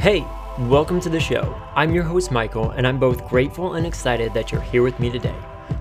Hey, welcome to the show. I'm your host, Michael, and I'm both grateful and excited that you're here with me today.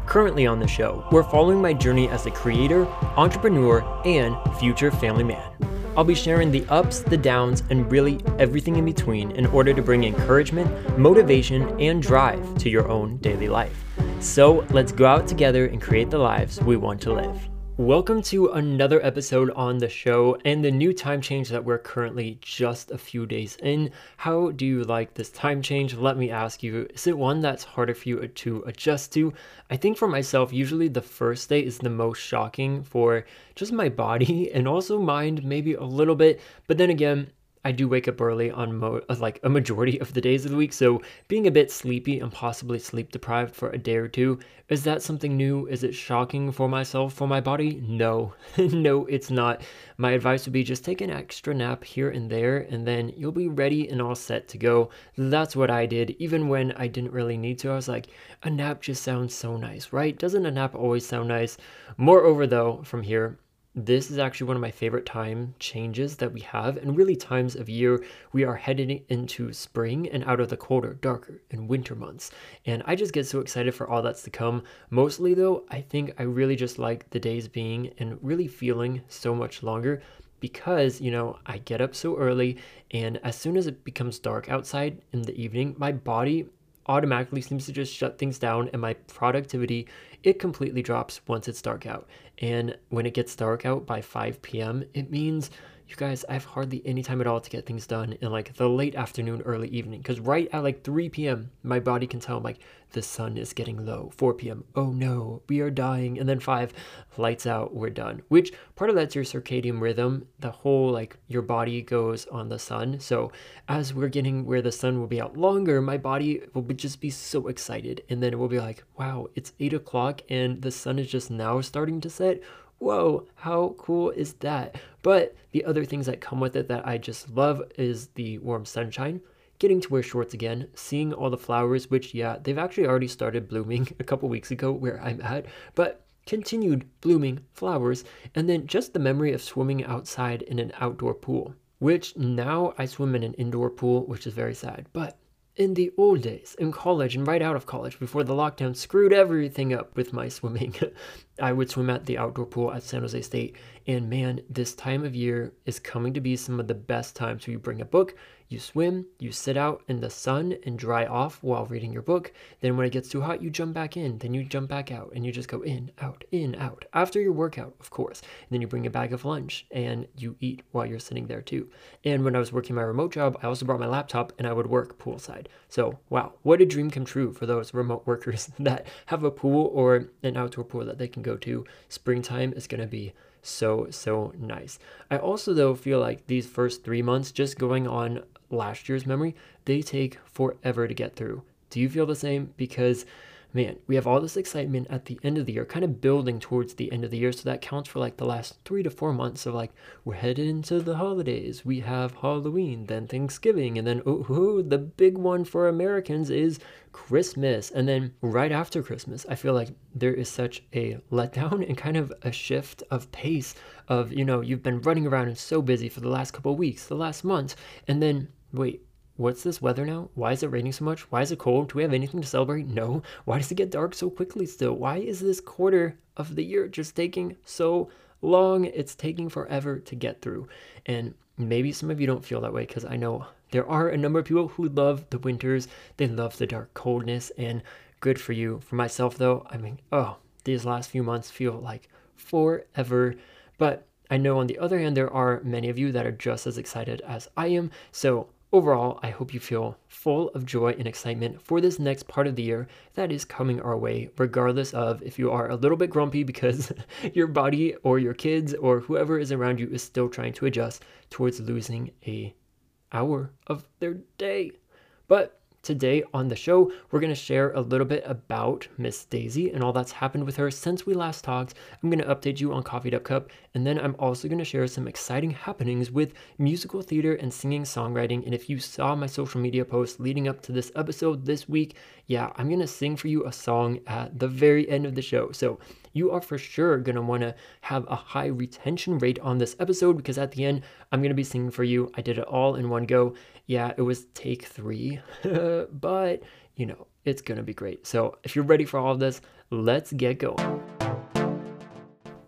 Currently on the show, we're following my journey as a creator, entrepreneur, and future family man. I'll be sharing the ups, the downs, and really everything in between in order to bring encouragement, motivation, and drive to your own daily life. So let's go out together and create the lives we want to live. Welcome to another episode on the show and the new time change that we're currently just a few days in. How do you like this time change? Let me ask you, is it one that's harder for you to adjust to? I think for myself, usually the first day is the most shocking for just my body and also mind, maybe a little bit. But then again, I do wake up early on mo- uh, like a majority of the days of the week, so being a bit sleepy and possibly sleep deprived for a day or two, is that something new? Is it shocking for myself, for my body? No, no, it's not. My advice would be just take an extra nap here and there, and then you'll be ready and all set to go. That's what I did, even when I didn't really need to. I was like, a nap just sounds so nice, right? Doesn't a nap always sound nice? Moreover, though, from here, this is actually one of my favorite time changes that we have and really times of year we are heading into spring and out of the colder darker and winter months. And i just get so excited for all that's to come. Mostly though i think i really just like the days being and really feeling so much longer because you know i get up so early and as soon as it becomes dark outside in the evening my body automatically seems to just shut things down and my productivity it completely drops once it's dark out. And when it gets dark out by 5 p.m it means you guys, I have hardly any time at all to get things done in like the late afternoon, early evening. Because right at like 3 p.m., my body can tell I'm like, the sun is getting low. 4 p.m., oh no, we are dying. And then 5, lights out, we're done. Which part of that's your circadian rhythm. The whole like your body goes on the sun. So as we're getting where the sun will be out longer, my body will be, just be so excited. And then it will be like, wow, it's 8 o'clock and the sun is just now starting to set whoa, how cool is that? But the other things that come with it that I just love is the warm sunshine, getting to wear shorts again, seeing all the flowers, which, yeah, they've actually already started blooming a couple weeks ago where I'm at, but continued blooming flowers, and then just the memory of swimming outside in an outdoor pool, which now I swim in an indoor pool, which is very sad, but in the old days, in college and right out of college, before the lockdown screwed everything up with my swimming, I would swim at the outdoor pool at San Jose State. And man, this time of year is coming to be some of the best times where you bring a book, you swim, you sit out in the sun and dry off while reading your book. Then, when it gets too hot, you jump back in. Then, you jump back out and you just go in, out, in, out. After your workout, of course. And then, you bring a bag of lunch and you eat while you're sitting there too. And when I was working my remote job, I also brought my laptop and I would work poolside. So, wow, what a dream come true for those remote workers that have a pool or an outdoor pool that they can go to. Springtime is to be so so nice. I also though feel like these first 3 months just going on last year's memory, they take forever to get through. Do you feel the same? Because man, we have all this excitement at the end of the year, kind of building towards the end of the year. So that counts for like the last three to four months of like, we're headed into the holidays. We have Halloween, then Thanksgiving, and then, oh, oh, the big one for Americans is Christmas. And then right after Christmas, I feel like there is such a letdown and kind of a shift of pace of, you know, you've been running around and so busy for the last couple weeks, the last month, and then wait, what's this weather now? Why is it raining so much? Why is it cold? Do we have anything to celebrate? No. Why does it get dark so quickly still? Why is this quarter of the year just taking so long? It's taking forever to get through. And maybe some of you don't feel that way because I know there are a number of people who love the winters, they love the dark coldness, and good for you. For myself, though, I mean, oh, these last few months feel like forever. But I know on the other hand, there are many of you that are just as excited as I am. So Overall, I hope you feel full of joy and excitement for this next part of the year that is coming our way, regardless of if you are a little bit grumpy because your body or your kids or whoever is around you is still trying to adjust towards losing a hour of their day. But Today on the show, we're going to share a little bit about Miss Daisy and all that's happened with her since we last talked. I'm going to update you on Coffeed Up Cup, and then I'm also going to share some exciting happenings with musical theater and singing songwriting. And if you saw my social media posts leading up to this episode this week, yeah, I'm going to sing for you a song at the very end of the show. So you are for sure going to want to have a high retention rate on this episode because at the end, I'm going to be singing for you. I did it all in one go. Yeah, it was take three, but you know, it's going to be great. So if you're ready for all of this, let's get going.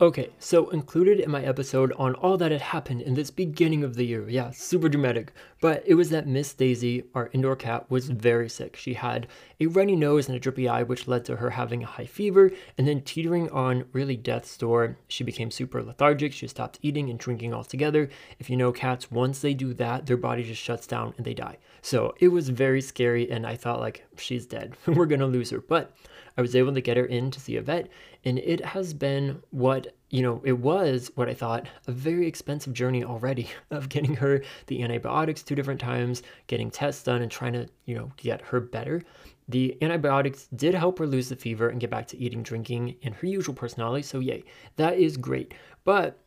Okay, so included in my episode on all that had happened in this beginning of the year, yeah, super dramatic, but it was that Miss Daisy, our indoor cat, was very sick. She had a runny nose and a drippy eye, which led to her having a high fever and then teetering on really death's door. She became super lethargic. She stopped eating and drinking altogether. If you know cats, once they do that, their body just shuts down and they die. So it was very scary, and I thought, like, she's dead. We're gonna lose her. But I was able to get her in to see a vet, and it has been what, you know, it was what I thought a very expensive journey already of getting her the antibiotics two different times, getting tests done, and trying to, you know, get her better. The antibiotics did help her lose the fever and get back to eating, drinking, and her usual personality, so yay, that is great. But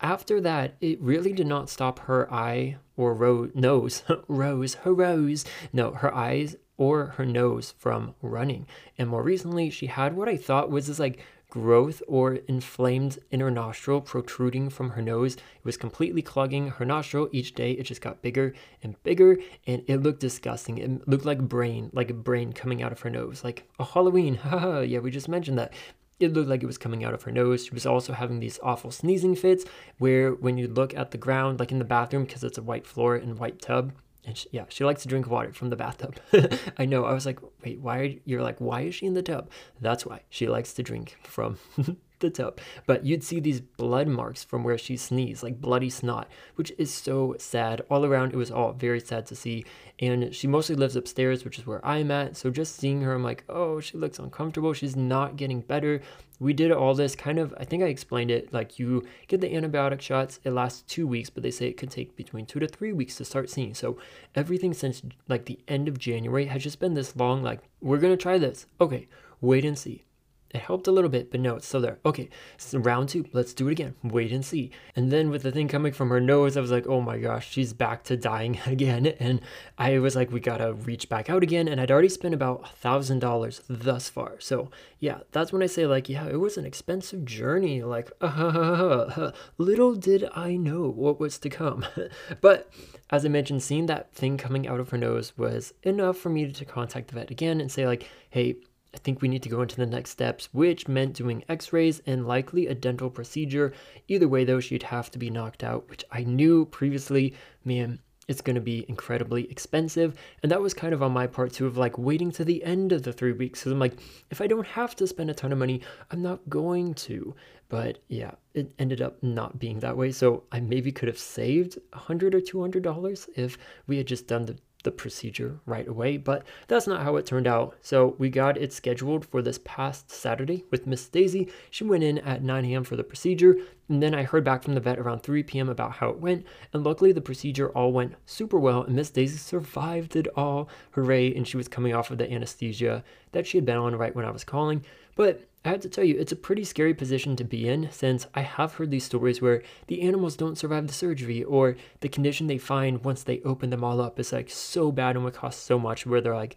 after that, it really did not stop her eye or ro- nose, rose, her rose, no, her eyes or her nose from running. And more recently, she had what I thought was this like growth or inflamed inner nostril protruding from her nose. It was completely clogging her nostril each day. It just got bigger and bigger and it looked disgusting. It looked like brain, like a brain coming out of her nose, like a Halloween. Haha, yeah, we just mentioned that. It looked like it was coming out of her nose. She was also having these awful sneezing fits where when you look at the ground, like in the bathroom, because it's a white floor and white tub, and she, yeah, she likes to drink water from the bathtub. I know. I was like, wait, why? Are, you're like, why is she in the tub? That's why she likes to drink from the tub. But you'd see these blood marks from where she sneezed, like bloody snot, which is so sad. All around, it was all very sad to see. And she mostly lives upstairs, which is where I'm at. So just seeing her, I'm like, oh, she looks uncomfortable. She's not getting better. We did all this kind of, I think I explained it, like you get the antibiotic shots, it lasts two weeks, but they say it could take between two to three weeks to start seeing. So everything since like the end of January has just been this long, like, we're to try this. Okay, wait and see it helped a little bit, but no, it's still there. Okay, so round two, let's do it again. Wait and see. And then with the thing coming from her nose, I was like, oh my gosh, she's back to dying again. And I was like, we gotta reach back out again. And I'd already spent about a thousand dollars thus far. So yeah, that's when I say like, yeah, it was an expensive journey. Like, little did I know what was to come. but as I mentioned, seeing that thing coming out of her nose was enough for me to contact the vet again and say like, hey, I think we need to go into the next steps, which meant doing x rays and likely a dental procedure. Either way, though, she'd have to be knocked out, which I knew previously, man, it's going to be incredibly expensive. And that was kind of on my part too, of like waiting to the end of the three weeks. Because I'm like, if I don't have to spend a ton of money, I'm not going to. But yeah, it ended up not being that way. So I maybe could have saved a hundred or two hundred dollars if we had just done the the procedure right away, but that's not how it turned out. So we got it scheduled for this past Saturday with Miss Daisy. She went in at 9 a.m. for the procedure, and then I heard back from the vet around 3 p.m. about how it went. And luckily, the procedure all went super well, and Miss Daisy survived it all. Hooray! And she was coming off of the anesthesia that she had been on right when I was calling. But I have to tell you, it's a pretty scary position to be in since I have heard these stories where the animals don't survive the surgery or the condition they find once they open them all up is like so bad and would cost so much where they're like,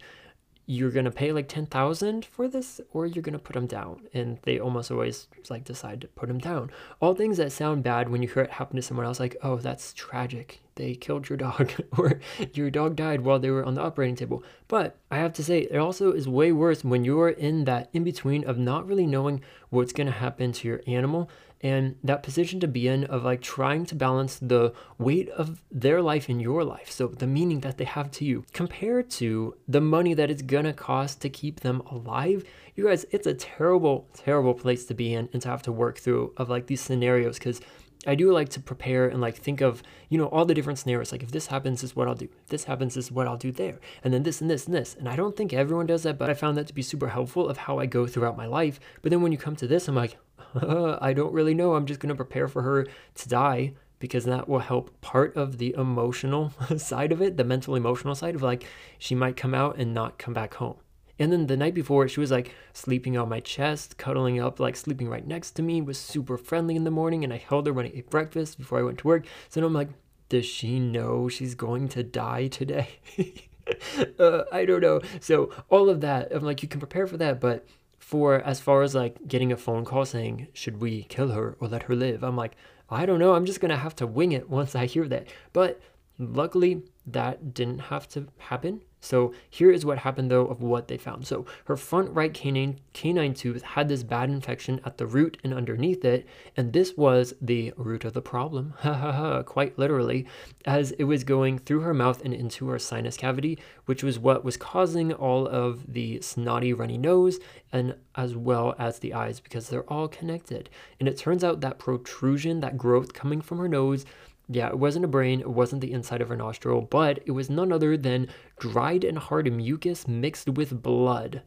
you're gonna pay like 10,000 for this or you're gonna put them down. And they almost always like decide to put them down. All things that sound bad when you hear it happen to someone else like oh that's tragic. They killed your dog or your dog died while they were on the operating table. But i have to say it also is way worse when you're in that in between of not really knowing what's gonna happen to your animal and that position to be in of like trying to balance the weight of their life in your life so the meaning that they have to you compared to the money that it's gonna cost to keep them alive you guys it's a terrible terrible place to be in and to have to work through of like these scenarios because I do like to prepare and like think of, you know, all the different scenarios. Like if this happens, this is what I'll do. If this happens, this is what I'll do there. And then this and this and this. And I don't think everyone does that, but I found that to be super helpful of how I go throughout my life. But then when you come to this, I'm like, I don't really know. I'm just going to prepare for her to die because that will help part of the emotional side of it, the mental emotional side of like she might come out and not come back home. And then the night before, she was like sleeping on my chest, cuddling up, like sleeping right next to me, was super friendly in the morning. And I held her when I ate breakfast before I went to work. So I'm like, does she know she's going to die today? uh, I don't know. So all of that, I'm like, you can prepare for that, but for as far as like getting a phone call saying, should we kill her or let her live? I'm like, I don't know. I'm just going to have to wing it once I hear that. But luckily, that didn't have to happen. So here is what happened though of what they found. So her front right canine, canine tooth had this bad infection at the root and underneath it, and this was the root of the problem, ha, quite literally, as it was going through her mouth and into her sinus cavity, which was what was causing all of the snotty runny nose and as well as the eyes because they're all connected. And it turns out that protrusion, that growth coming from her nose yeah, it wasn't a brain, it wasn't the inside of her nostril, but it was none other than dried and hard mucus mixed with blood.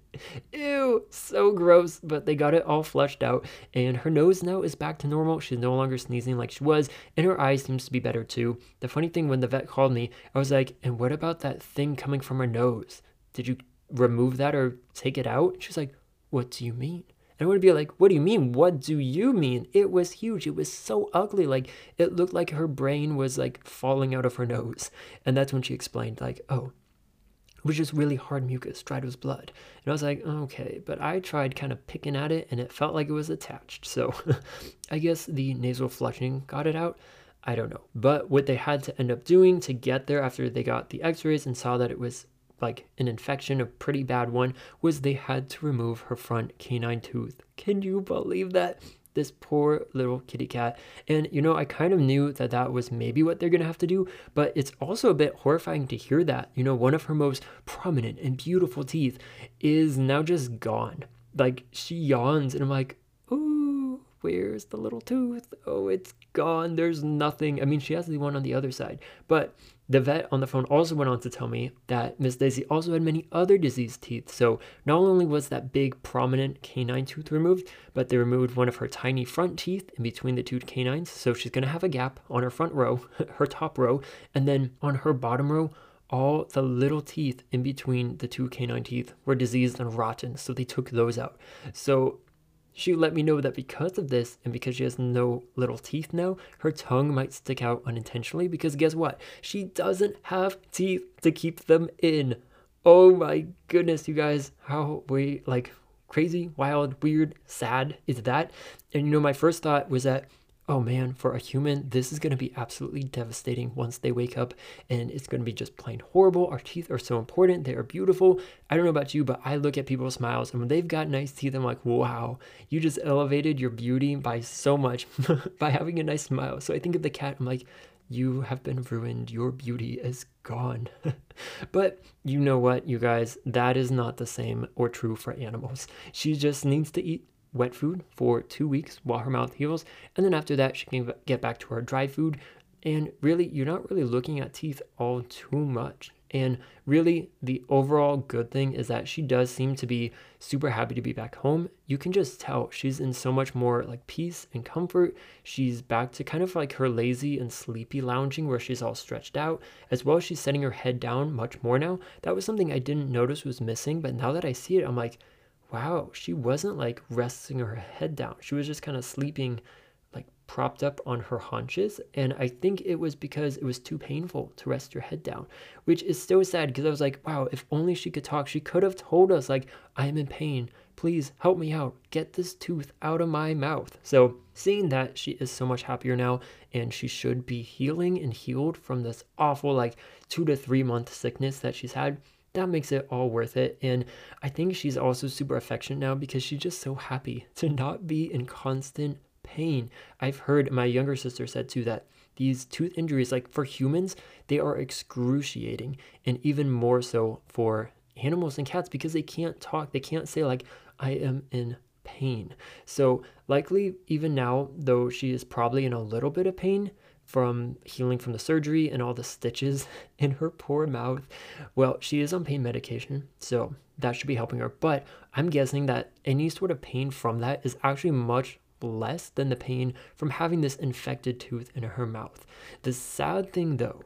Ew, so gross, but they got it all flushed out, and her nose now is back to normal. She's no longer sneezing like she was, and her eyes seems to be better too. The funny thing, when the vet called me, I was like, and what about that thing coming from her nose? Did you remove that or take it out? She's like, what do you mean? And I would be like, what do you mean? What do you mean? It was huge. It was so ugly. Like, it looked like her brain was like falling out of her nose. And that's when she explained, like, oh, it was just really hard mucus, dried with blood. And I was like, okay, but I tried kind of picking at it and it felt like it was attached. So I guess the nasal flushing got it out. I don't know. But what they had to end up doing to get there after they got the x rays and saw that it was like an infection, a pretty bad one, was they had to remove her front canine tooth. Can you believe that? This poor little kitty cat. And you know, I kind of knew that that was maybe what they're to have to do, but it's also a bit horrifying to hear that. You know, one of her most prominent and beautiful teeth is now just gone. Like she yawns, and I'm like, ooh, where's the little tooth? Oh, it's gone. There's nothing. I mean, she has the one on the other side, but the vet on the phone also went on to tell me that Miss Daisy also had many other diseased teeth. So not only was that big prominent canine tooth removed, but they removed one of her tiny front teeth in between the two canines. So she's going to have a gap on her front row, her top row, and then on her bottom row, all the little teeth in between the two canine teeth were diseased and rotten. So they took those out. So she let me know that because of this, and because she has no little teeth now, her tongue might stick out unintentionally. Because guess what? She doesn't have teeth to keep them in. Oh my goodness, you guys. How we like crazy, wild, weird, sad is that? And you know, my first thought was that oh man, for a human, this is going to be absolutely devastating once they wake up and it's going to be just plain horrible. Our teeth are so important, they are beautiful. I don't know about you, but I look at people's smiles and when they've got nice teeth, I'm like, wow, you just elevated your beauty by so much by having a nice smile. So I think of the cat, I'm like, you have been ruined. Your beauty is gone. but you know what, you guys, that is not the same or true for animals. She just needs to eat wet food for two weeks while her mouth heals. And then after that, she can get back to her dry food. And really, you're not really looking at teeth all too much. And really, the overall good thing is that she does seem to be super happy to be back home. You can just tell she's in so much more like peace and comfort. She's back to kind of like her lazy and sleepy lounging where she's all stretched out, as well as she's setting her head down much more now. That was something I didn't notice was missing, but now that I see it, I'm like, wow, she wasn't like resting her head down. She was just kind of sleeping like propped up on her haunches. And I think it was because it was too painful to rest your head down, which is so sad because I was like, wow, if only she could talk, she could have told us, like, I'm in pain. Please help me out. Get this tooth out of my mouth. So, seeing that she is so much happier now and she should be healing and healed from this awful, like, two to three month sickness that she's had that makes it all worth it. And I think she's also super affectionate now because she's just so happy to not be in constant pain. I've heard my younger sister said too that these tooth injuries, like for humans, they are excruciating, and even more so for animals and cats because they can't talk. They can't say, like, I am in pain. So, likely, even now, though she is probably in a little bit of pain, from healing from the surgery and all the stitches in her poor mouth. Well, she is on pain medication, so that should be helping her. But I'm guessing that any sort of pain from that is actually much less than the pain from having this infected tooth in her mouth. The sad thing, though,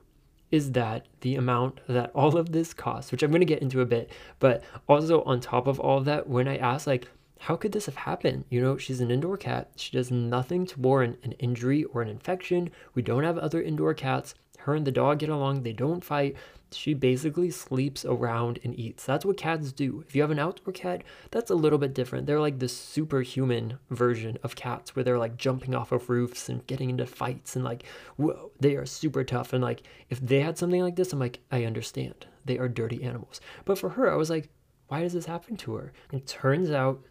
is that the amount that all of this costs, which I'm going to get into a bit, but also on top of all of that, when I asked, like, how could this have happened? You know, she's an indoor cat. She does nothing to warrant an injury or an infection. We don't have other indoor cats. her and the dog get along. They don't fight. She basically sleeps around and eats. That's what cats do. If you have an outdoor cat, that's a little bit different. They're like the superhuman version of cats where they're like jumping off of roofs and getting into fights and like, whoa, they are super tough. And like, if they had something like this, I'm like, I understand. They are dirty animals. But for her, I was like, why does this happen to her? It turns out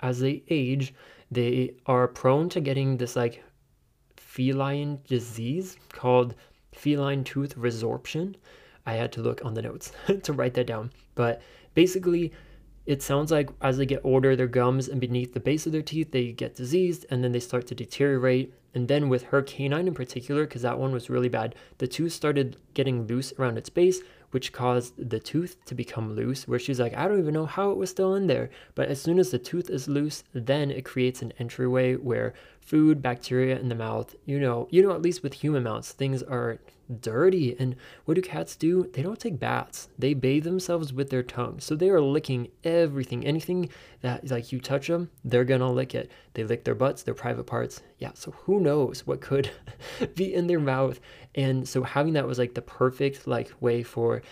as they age, they are prone to getting this like feline disease called feline tooth resorption. I had to look on the notes to write that down. But basically, it sounds like as they get older, their gums and beneath the base of their teeth, they get diseased and then they start to deteriorate. And then with her canine in particular, because that one was really bad, the tooth started getting loose around its base, which caused the tooth to become loose, where she's like, I don't even know how it was still in there. But as soon as the tooth is loose, then it creates an entryway where food, bacteria in the mouth, you know, you know, at least with human mouths, things are dirty. And what do cats do? They don't take baths. They bathe themselves with their tongue. So they are licking everything. Anything that like you touch them, they're gonna lick it. They lick their butts, their private parts. Yeah, so who knows what could be in their mouth. And so having that was like the perfect like way for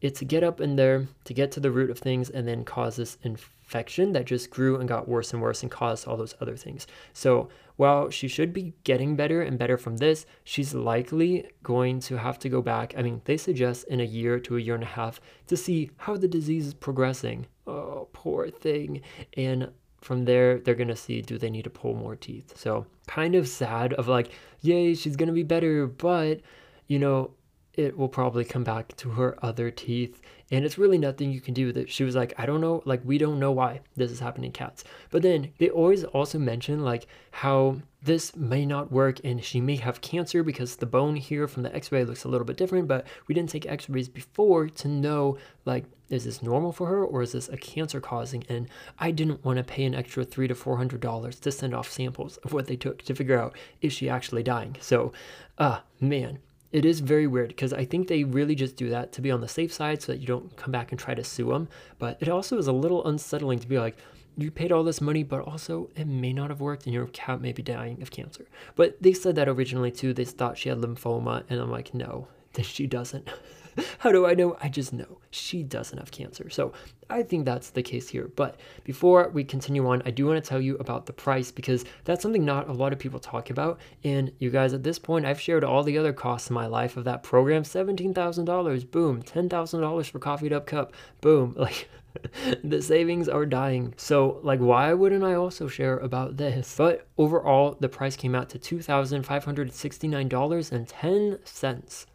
it to get up in there, to get to the root of things and then cause this infection that just grew and got worse and worse and caused all those other things. So while she should be getting better and better from this, she's likely going to have to go back. I mean, they suggest in a year to a year and a half to see how the disease is progressing. Oh, poor thing. And from there, they're going to see do they need to pull more teeth. So, kind of sad of like, yay, she's going to be better, but you know, it will probably come back to her other teeth and it's really nothing you can do with it. She was like, I don't know, like we don't know why this is happening cats. But then they always also mention like how this may not work and she may have cancer because the bone here from the x-ray looks a little bit different, but we didn't take x-rays before to know like is this normal for her or is this a cancer causing and I didn't want to pay an extra three to four hundred dollars to send off samples of what they took to figure out is she actually dying. So uh man, it is very weird because I think they really just do that to be on the safe side so that you don't come back and try to sue them. But it also is a little unsettling to be like, you paid all this money, but also it may not have worked and your cat may be dying of cancer. But they said that originally too. They thought she had lymphoma, and I'm like, no, she doesn't. How do I know? I just know she doesn't have cancer. So I think that's the case here. But before we continue on, I do want to tell you about the price because that's something not a lot of people talk about. And you guys, at this point, I've shared all the other costs in my life of that program $17,000, boom, $10,000 for Coffeed Up Cup, boom. Like, the savings are dying. So, like, why wouldn't I also share about this? But overall, the price came out to $2,569.10.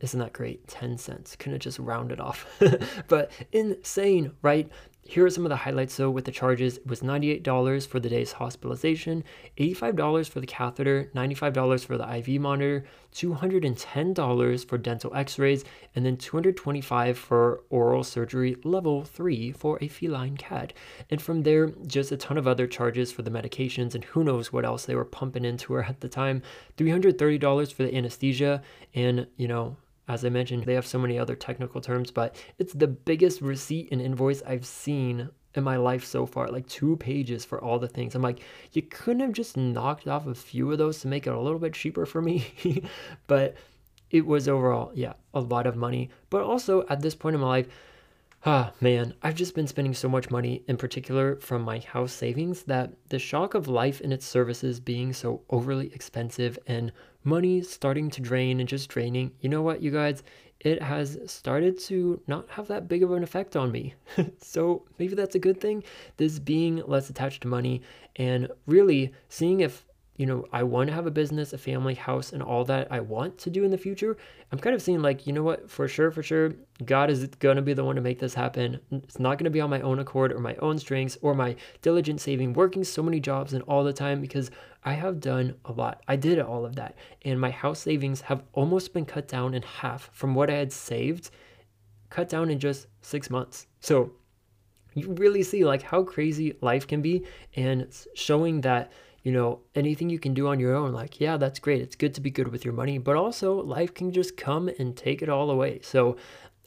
Isn't that great? 10 cents. Couldn't have just round it off. but insane, right? Here are some of the highlights. So, with the charges, it was $98 for the day's hospitalization, $85 for the catheter, $95 for the IV monitor, $210 for dental x rays, and then $225 for oral surgery level 3 for a feline cat. And from there, just a ton of other charges for the medications, and who knows what else they were pumping into her at the time. $330 for the anesthesia, and you know, as I mentioned, they have so many other technical terms, but it's the biggest receipt and invoice I've seen in my life so far. Like two pages for all the things. I'm like, you couldn't have just knocked off a few of those to make it a little bit cheaper for me. but it was overall, yeah, a lot of money. But also at this point in my life, Ah, man, I've just been spending so much money, in particular from my house savings, that the shock of life and its services being so overly expensive and money starting to drain and just draining, you know what, you guys? It has started to not have that big of an effect on me. so maybe that's a good thing. This being less attached to money and really seeing if you know, I want to have a business, a family, house, and all that I want to do in the future. I'm kind of seeing like, you know what, for sure, for sure, God is going to be the one to make this happen. It's not going to be on my own accord or my own strengths or my diligent saving, working so many jobs and all the time because I have done a lot. I did all of that. And my house savings have almost been cut down in half from what I had saved, cut down in just six months. So you really see like how crazy life can be and showing that you know, anything you can do on your own, like, yeah, that's great. It's good to be good with your money, but also life can just come and take it all away. So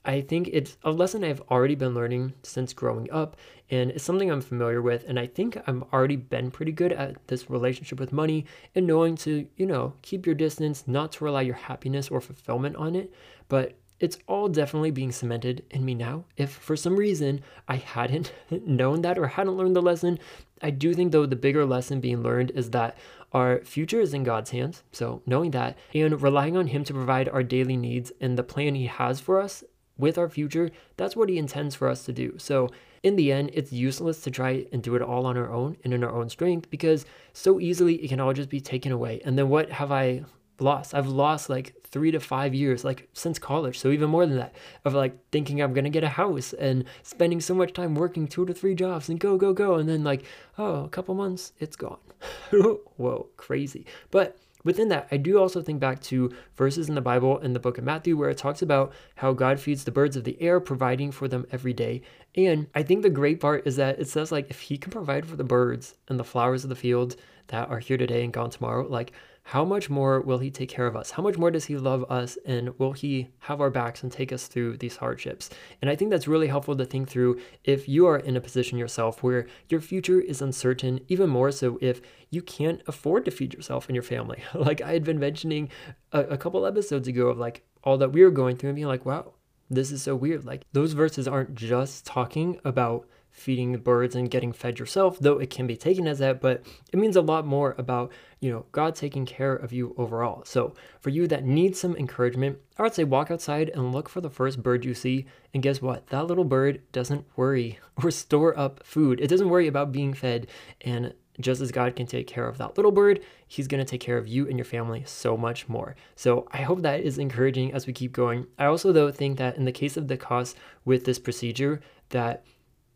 I think it's a lesson I've already been learning since growing up, and it's something I'm familiar with. And I think I've already been pretty good at this relationship with money and knowing to, you know, keep your distance, not to rely your happiness or fulfillment on it. But it's all definitely being cemented in me now. If for some reason I hadn't known that or hadn't learned the lesson, I do think though the bigger lesson being learned is that our future is in God's hands. So knowing that and relying on Him to provide our daily needs and the plan He has for us with our future, that's what He intends for us to do. So in the end, it's useless to try and do it all on our own and in our own strength because so easily it can all just be taken away. And then what have I lost. I've lost like three to five years, like since college. So even more than that, of like thinking I'm gonna get a house and spending so much time working two to three jobs and go, go, go. And then like, oh, a couple months, it's gone. Whoa, crazy. But within that, I do also think back to verses in the Bible in the book of Matthew where it talks about how God feeds the birds of the air, providing for them every day. And I think the great part is that it says like if he can provide for the birds and the flowers of the field that are here today and gone tomorrow, like how much more will He take care of us? How much more does He love us? And will He have our backs and take us through these hardships? And I think that's really helpful to think through if you are in a position yourself where your future is uncertain, even more so if you can't afford to feed yourself and your family. like I had been mentioning a, a couple episodes ago of like all that we were going through and being like, wow, this is so weird. Like those verses aren't just talking about feeding the birds and getting fed yourself, though it can be taken as that, but it means a lot more about, you know, God taking care of you overall. So for you that need some encouragement, I would say walk outside and look for the first bird you see. And guess what? That little bird doesn't worry or store up food. It doesn't worry about being fed. And just as God can take care of that little bird, He's going to take care of you and your family so much more. So I hope that is encouraging as we keep going. I also, though, think that in the case of the cost with this procedure, that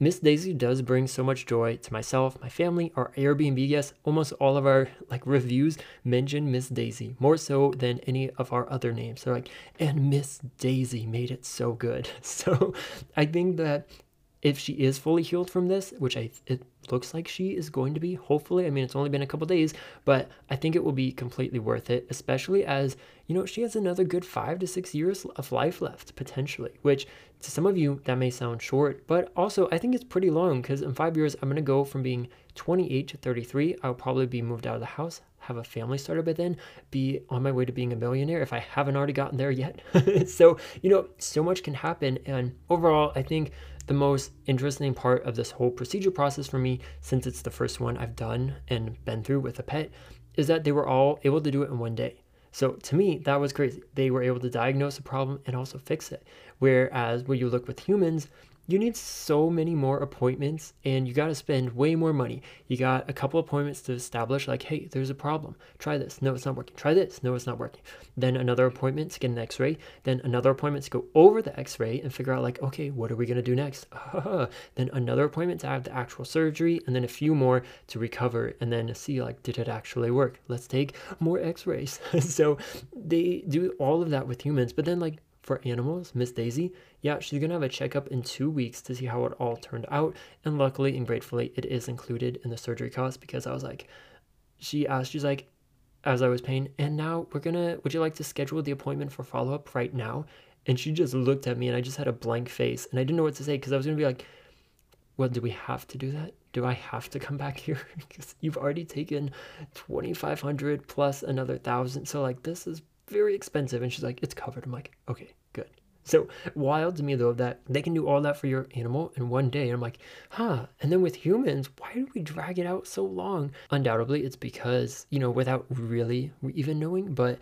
Miss Daisy does bring so much joy to myself, my family, our Airbnb guests. Almost all of our like reviews mention Miss Daisy more so than any of our other names. They're like, and Miss Daisy made it so good. So I think that if she is fully healed from this, which I it looks like she is going to be, hopefully. I mean, it's only been a couple days, but I think it will be completely worth it, especially as, you know, she has another good 5 to 6 years of life left potentially, which to some of you that may sound short, but also I think it's pretty long cuz in 5 years I'm going to go from being 28 to 33. I'll probably be moved out of the house, have a family started by then, be on my way to being a millionaire if I haven't already gotten there yet. so, you know, so much can happen and overall, I think the most interesting part of this whole procedure process for me, since it's the first one I've done and been through with a pet, is that they were all able to do it in one day. So to me, that was crazy. They were able to diagnose the problem and also fix it. Whereas when you look with humans, you need so many more appointments and you got to spend way more money. You got a couple appointments to establish, like, hey, there's a problem. Try this. No, it's not working. Try this. No, it's not working. Then another appointment to get an x ray. Then another appointment to go over the x ray and figure out, like, okay, what are we going to do next? then another appointment to have the actual surgery. And then a few more to recover and then see, like, did it actually work? Let's take more x rays. so they do all of that with humans. But then, like, for animals, Miss Daisy, yeah, she's gonna have a checkup in two weeks to see how it all turned out. And luckily and gratefully, it is included in the surgery cost because I was like, she asked, she's like, as I was paying, and now we're gonna, would you like to schedule the appointment for follow up right now? And she just looked at me and I just had a blank face and I didn't know what to say because I was gonna be like, well, do we have to do that? Do I have to come back here? because you've already taken 2500 plus another thousand. So, like, this is very expensive. And she's like, it's covered. I'm like, okay. So wild to me though that they can do all that for your animal in one day. And I'm like, huh. And then with humans, why do we drag it out so long? Undoubtedly, it's because, you know, without really even knowing, but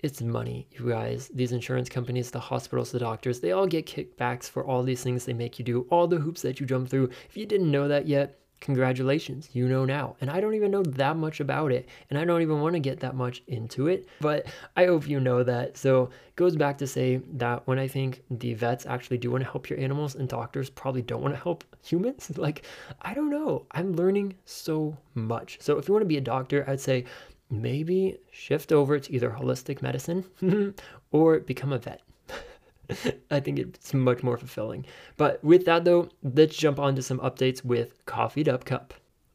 it's money, you guys. These insurance companies, the hospitals, the doctors, they all get kickbacks for all these things they make you do, all the hoops that you jump through. If you didn't know that yet, congratulations, you know now. And I don't even know that much about it, and I don't even want to get that much into it, but I hope you know that. So, it goes back to say that when I think the vets actually do want to help your animals and doctors probably don't want to help humans, like I don't know. I'm learning so much. So, if you want to be a doctor, I'd say maybe shift over to either holistic medicine or become a vet. I think it's much more fulfilling. But with that though, let's jump on to some updates with Coffeed Up Cup.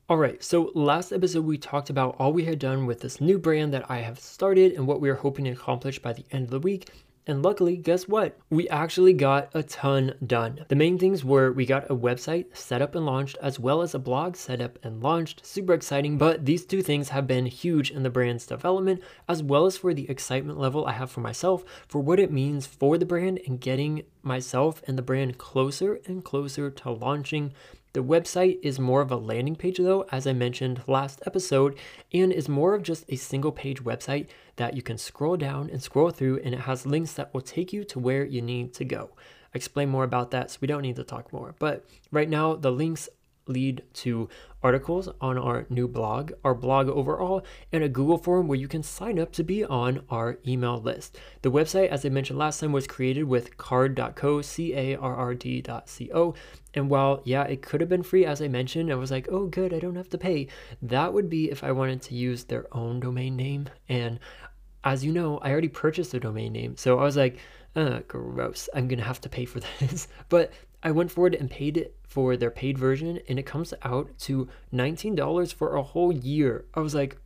Alright, so last episode we talked about all we had done with this new brand that I have started and what we are hoping to accomplish by the end of the week. And luckily, guess what? We actually got a ton done. The main things were we got a website set up and launched, as well as a blog set up and launched. Super exciting, but these two things have been huge in the brand's development, as well as for the excitement level I have for myself, for what it means for the brand and getting myself and the brand closer and closer to launching the website is more of a landing page, though, as I mentioned last episode, and is more of just a single page website that you can scroll down and scroll through, and it has links that will take you to where you need to go. I explain more about that, so we don't need to talk more. But right now, the links lead to articles on our new blog, our blog overall, and a Google form where you can sign up to be on our email list. The website, as I mentioned last time, was created with carrd.co, C A R R D.co. And while, yeah, it could have been free, as I mentioned, I was like, oh, good, I don't have to pay. That would be if I wanted to use their own domain name. And as you know, I already purchased a domain name. So I was like, uh, gross, I'm going to have to pay for this. but I went forward and paid it for their paid version, and it comes out to $19 for a whole year. I was like,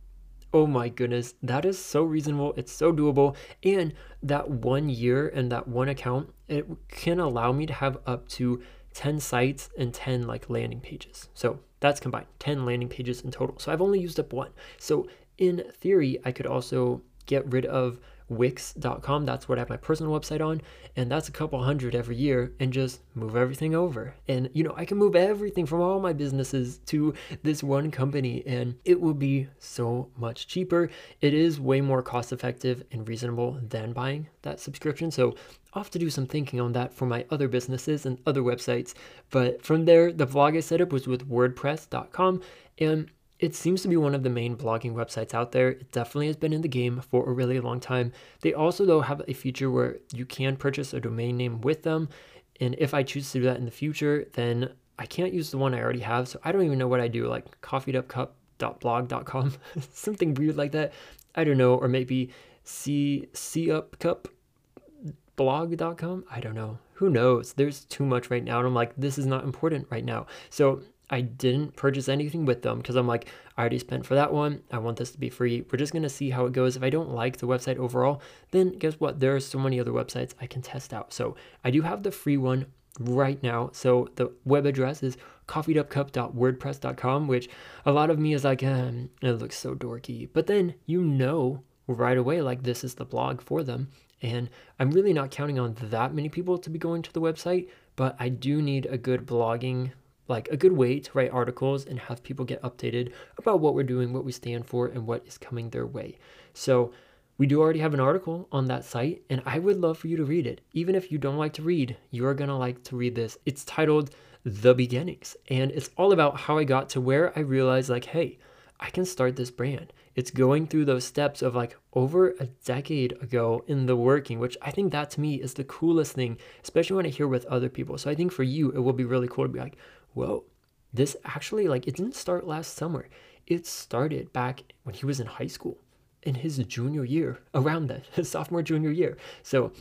oh my goodness, that is so reasonable. It's so doable. And that one year and that one account, it can allow me to have up to 10 sites and 10 like landing pages. So that's combined, 10 landing pages in total. So I've only used up one. So in theory, I could also get rid of wix.com. That's what I have my personal website on. And that's a couple hundred every year and just move everything over. And, you know, I can move everything from all my businesses to this one company and it will be so much cheaper. It is way more cost effective and reasonable than buying that subscription. So I'll have to do some thinking on that for my other businesses and other websites. But from there, the vlog I set up was with WordPress.com. And it seems to be one of the main blogging websites out there. It definitely has been in the game for a really long time. They also, though, have a feature where you can purchase a domain name with them. And if I choose to do that in the future, then I can't use the one I already have. So I don't even know what I do, like coffeedupcup.blog.com, something weird like that. I don't know. Or maybe C C up cup blog.com. I don't know. Who knows? There's too much right now. And I'm like, this is not important right now. So I didn't purchase anything with them because I'm like, I already spent for that one. I want this to be free. We're just going to see how it goes. If I don't like the website overall, then guess what? There are so many other websites I can test out. So I do have the free one right now. So the web address is coffeedupcup.wordpress.com, which a lot of me is like, um, it looks so dorky. But then you know right away, like, this is the blog for them. And I'm really not counting on that many people to be going to the website, but I do need a good blogging like a good way to write articles and have people get updated about what we're doing, what we stand for, and what is coming their way. So, we do already have an article on that site, and I would love for you to read it. Even if you don't like to read, you're gonna like to read this. It's titled The Beginnings, and it's all about how I got to where I realized, like, hey, I can start this brand. It's going through those steps of like over a decade ago in the working, which I think that to me is the coolest thing, especially when I hear with other people. So I think for you, it will be really cool to be like, whoa, this actually, like, it didn't start last summer. It started back when he was in high school in his junior year, around that, his sophomore, junior year. So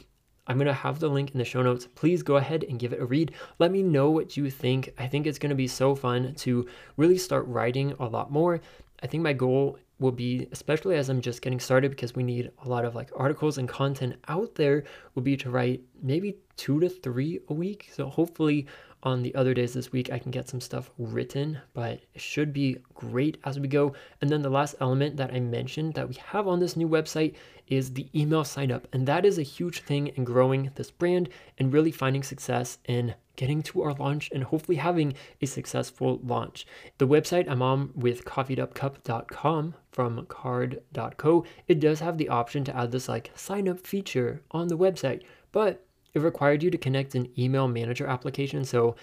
I'm going to have the link in the show notes. Please go ahead and give it a read. Let me know what you think. I think it's going to be so fun to really start writing a lot more. I think my goal will be, especially as I'm just getting started, because we need a lot of like articles and content out there, will be to write maybe two to three a week. So hopefully on the other days this week, I can get some stuff written, but it should be great as we go. And then the last element that I mentioned that we have on this new website is the email sign up. And that is a huge thing in growing this brand and really finding success in getting to our launch and hopefully having a successful launch. The website I'm on with coffeedupcup.com from carrd.co, it does have the option to add this like sign up feature on the website, but it required you to connect an email manager application. So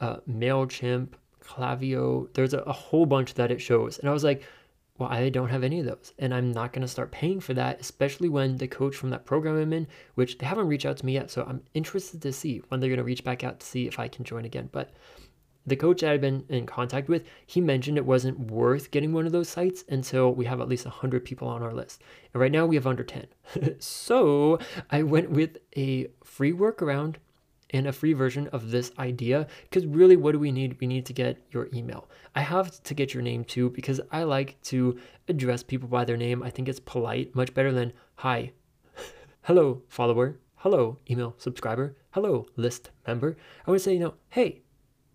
uh, MailChimp, Klaviyo, there's a, a whole bunch that it shows. And I was like, well, I don't have any of those. And I'm not going to start paying for that, especially when the coach from that program I'm in, which they haven't reached out to me yet. So I'm interested to see when they're going to reach back out to see if I can join again. But the coach I've been in contact with, he mentioned it wasn't worth getting one of those sites until we have at least 100 people on our list. And right now we have under 10. so I went with a free workaround and a free version of this idea because really what do we need we need to get your email i have to get your name too because i like to address people by their name i think it's polite much better than hi hello follower hello, email subscriber, hello, list member. I would say, you know, hey,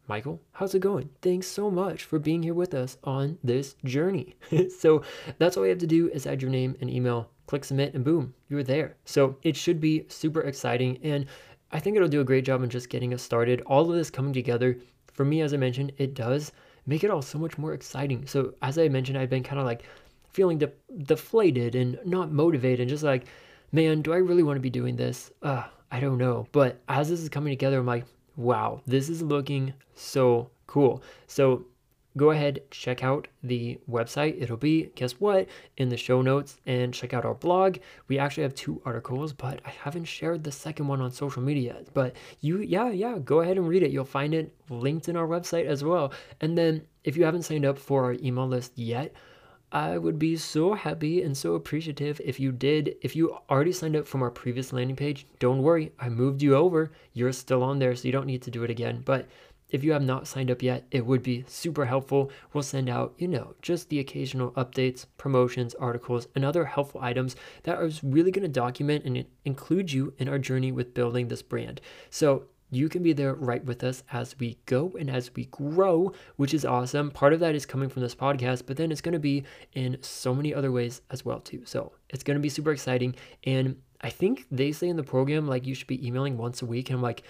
Michael, how's it going? Thanks so much for being here with us on this journey. so that's all you have to do is add your name and email, click submit, and boom, you're there. So it should be super exciting. And I think it'll do a great job in just getting us started. All of this coming together, for me, as I mentioned, it does make it all so much more exciting. So as I mentioned, I've been kind of like feeling de- deflated and not motivated, and just like, man, do I really want to be doing this? Uh, I don't know. But as this is coming together, I'm like, wow, this is looking so cool. So go ahead, check out the website. It'll be, guess what, in the show notes and check out our blog. We actually have two articles, but I haven't shared the second one on social media. But you, yeah, yeah, go ahead and read it. You'll find it linked in our website as well. And then if you haven't signed up for our email list yet, I would be so happy and so appreciative if you did. If you already signed up from our previous landing page, don't worry, I moved you over. You're still on there, so you don't need to do it again. But if you have not signed up yet, it would be super helpful. We'll send out, you know, just the occasional updates, promotions, articles, and other helpful items that are really going to document and include you in our journey with building this brand. So you can be there right with us as we go and as we grow, which is awesome. Part of that is coming from this podcast, but then it's going to be in so many other ways as well too. So it's going to be super exciting. And I think they say in the program like you should be emailing once a week, and I'm like,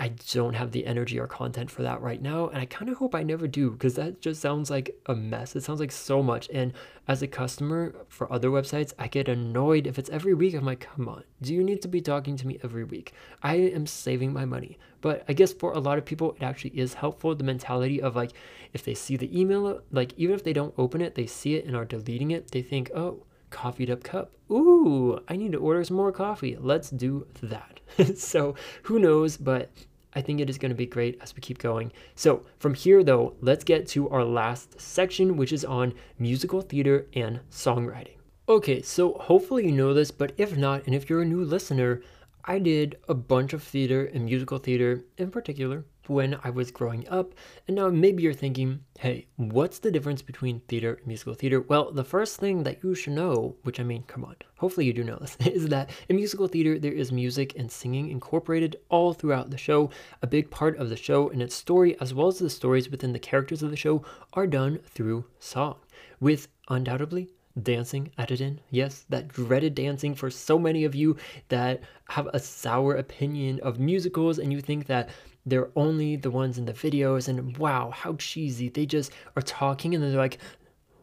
I don't have the energy or content for that right now. And I kind of hope I never do because that just sounds like a mess. It sounds like so much. And as a customer for other websites, I get annoyed if it's every week. I'm like, come on, do you need to be talking to me every week? I am saving my money. But I guess for a lot of people, it actually is helpful. The mentality of like, if they see the email, like even if they don't open it, they see it and are deleting it, they think, oh, Coffeed Up Cup. Ooh, I need to order some more coffee. Let's do that. so who knows, but I think it is going to be great as we keep going. So, from here though, let's get to our last section, which is on musical theater and songwriting. Okay, so hopefully you know this, but if not, and if you're a new listener, I did a bunch of theater and musical theater in particular when I was growing up. And now maybe you're thinking, hey, what's the difference between theater and musical theater? Well, the first thing that you should know, which I mean, come on, hopefully you do know this, is that in musical theater, there is music and singing incorporated all throughout the show. A big part of the show and its story, as well as the stories within the characters of the show, are done through song, with undoubtedly dancing added in. Yes, that dreaded dancing for so many of you that have a sour opinion of musicals and you think that they're only the ones in the videos and wow, how cheesy. They just are talking and they're like,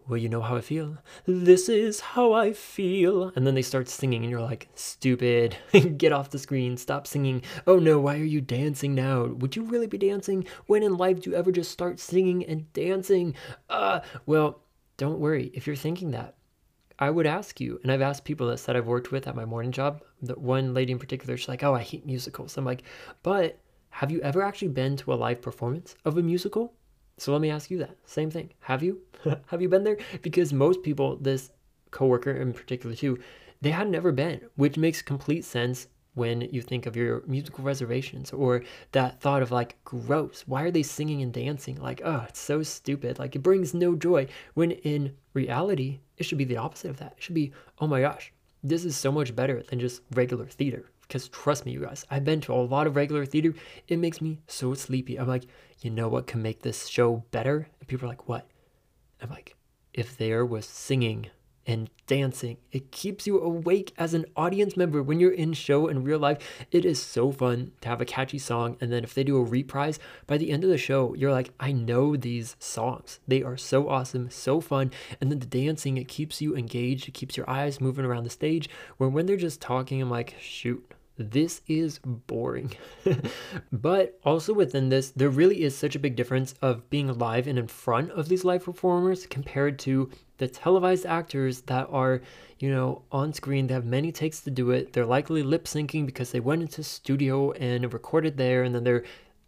well, you know how I feel. This is how I feel. And then they start singing, and you're like, stupid. Get off the screen. Stop singing. Oh no, why are you dancing now? Would you really be dancing? When in life do you ever just start singing and dancing? Uh, well, don't worry if you're thinking that. I would ask you, and I've asked people that said I've worked with at my morning job. That one lady in particular, she's like, "Oh, I hate musicals." I'm like, "But have you ever actually been to a live performance of a musical?" So let me ask you that same thing. Have you? have you been there? Because most people, this coworker in particular too, they had never been, which makes complete sense when you think of your musical reservations or that thought of like gross why are they singing and dancing like oh it's so stupid like it brings no joy when in reality it should be the opposite of that it should be oh my gosh this is so much better than just regular theater because trust me you guys i've been to a lot of regular theater it makes me so sleepy i'm like you know what can make this show better and people are like what i'm like if there was singing and dancing. It keeps you awake as an audience member when you're in show in real life. It is so fun to have a catchy song and then if they do a reprise by the end of the show, you're like, I know these songs. They are so awesome, so fun. And then the dancing, it keeps you engaged, it keeps your eyes moving around the stage. Where when they're just talking, I'm like, shoot, this is boring. but also within this, there really is such a big difference of being live and in front of these live performers compared to the televised actors that are, you know, on screen. They have many takes to do it. They're likely lip syncing because they went into studio and recorded there, and then they're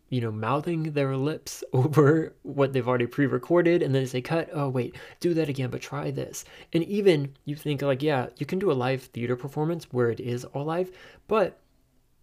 you know, mouthing their lips over what they've already pre recorded, and then as they cut, oh, wait, do that again, but try this. And even you think, like, yeah, you can do a live theater performance where it is all live, but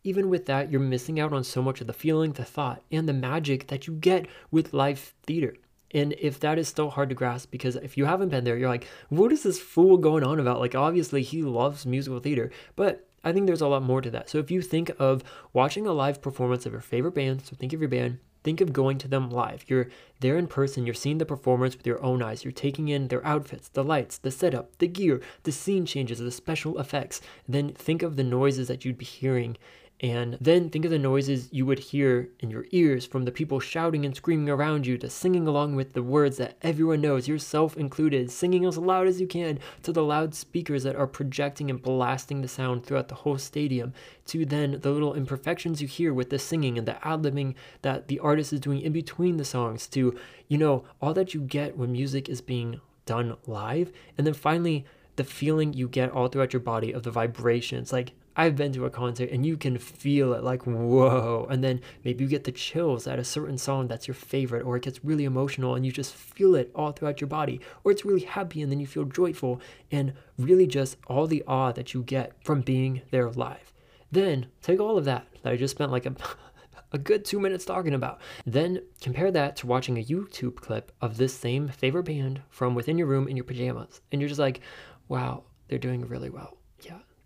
even with that, you're missing out on so much of the feeling, the thought, and the magic that you get with live theater. And if that is still hard to grasp, because if you haven't been there, you're like, what is this fool going on about? Like, obviously, he loves musical theater. But I think there's a lot more to that. So if you think of watching a live performance of your favorite band, so think of your band, think of going to them live. You're there in person, you're seeing the performance with your own eyes, you're taking in their outfits, the lights, the setup, the gear, the scene changes, the special effects. Then think of the noises that you'd be hearing and then think of the noises you would hear in your ears from the people shouting and screaming around you to singing along with the words that everyone knows, yourself included, singing as loud as you can to the loudspeakers that are projecting and blasting the sound throughout the whole stadium, to then the little imperfections you hear with the singing and the ad libbing that the artist is doing in between the songs, to, you know, all that you get when music is being done live. And then finally, the feeling you get all throughout your body of the vibrations. Like, I've been to a concert and you can feel it like, whoa. And then maybe you get the chills at a certain song that's your favorite, or it gets really emotional and you just feel it all throughout your body, or it's really happy and then you feel joyful, and really just all the awe that you get from being there live. Then take all of that that I just spent like a a good two minutes talking about. Then compare that to watching a YouTube clip of this same favorite band from within your room in your pajamas. And you're just like, wow, they're doing really well.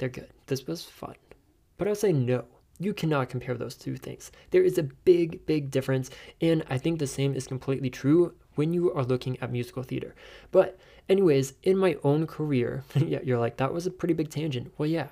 They're good. This was fun. But I would say no. You cannot compare those two things. There is a big, big difference, and I think the same is completely true when you are looking at musical theater. But, anyways, in my own career, yeah, you're like, that was a pretty big tangent. Well, yeah,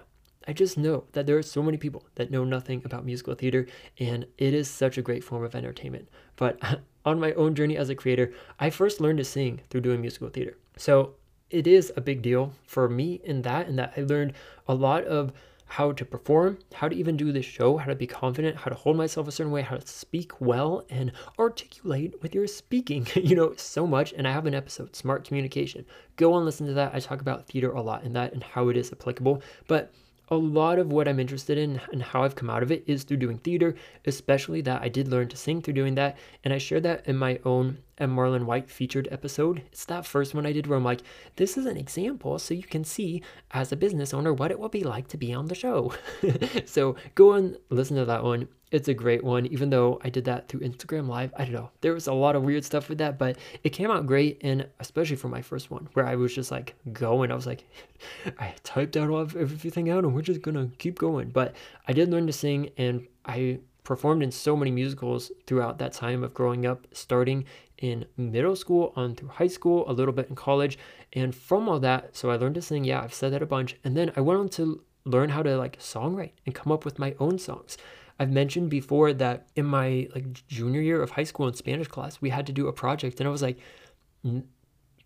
I just know that there are so many people that know nothing about musical theater, and it is such a great form of entertainment. But on my own journey as a creator, I first learned to sing through doing musical theater. So it is a big deal for me in that, in that I learned a lot of how to perform, how to even do this show, how to be confident, how to hold myself a certain way, how to speak well and articulate with your speaking, you know, so much. And I have an episode, Smart Communication. Go and listen to that. I talk about theater a lot in that and how it is applicable. But a lot of what I'm interested in and how I've come out of it is through doing theater, especially that I did learn to sing through doing that. And I shared that in my own M. Marlon White featured episode. It's that first one I did where I'm like, this is an example so you can see as a business owner what it will be like to be on the show. so go and listen to that one. It's a great one, even though I did that through Instagram Live. I don't know. There was a lot of weird stuff with that, but it came out great. And especially for my first one, where I was just like going, I was like, I typed out all of everything out and we're just gonna keep going. But I did learn to sing and I performed in so many musicals throughout that time of growing up, starting in middle school on through high school, a little bit in college. And from all that, so I learned to sing. Yeah, I've said that a bunch. And then I went on to learn how to like songwrite and come up with my own songs. I've mentioned before that in my like junior year of high school in Spanish class, we had to do a project, and I was like,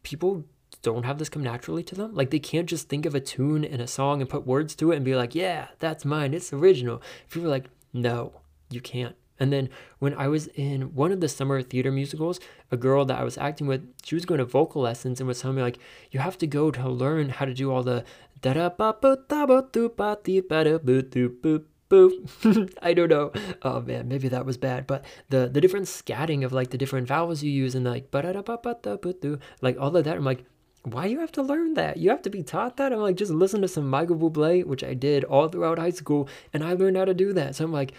people don't have this come naturally to them. Like they can't just think of a tune and a song and put words to it and be like, yeah, that's mine. It's original. People are like, no, you can't. And then when I was in one of the summer theater musicals, a girl that I was acting with, she was going to vocal lessons and was telling me like, you have to go to learn how to do all the da da ba ba da ba do ba dee ba da boo doo boop boop. I don't know. Oh man, maybe that was bad. But the the different scatting of like the different vowels you use and like boo like all of that. I'm like, why you have to learn that? You have to be taught that? I'm like, just listen to some Michael Bublé, which I did all throughout high school, and I learned how to do that. So I'm like,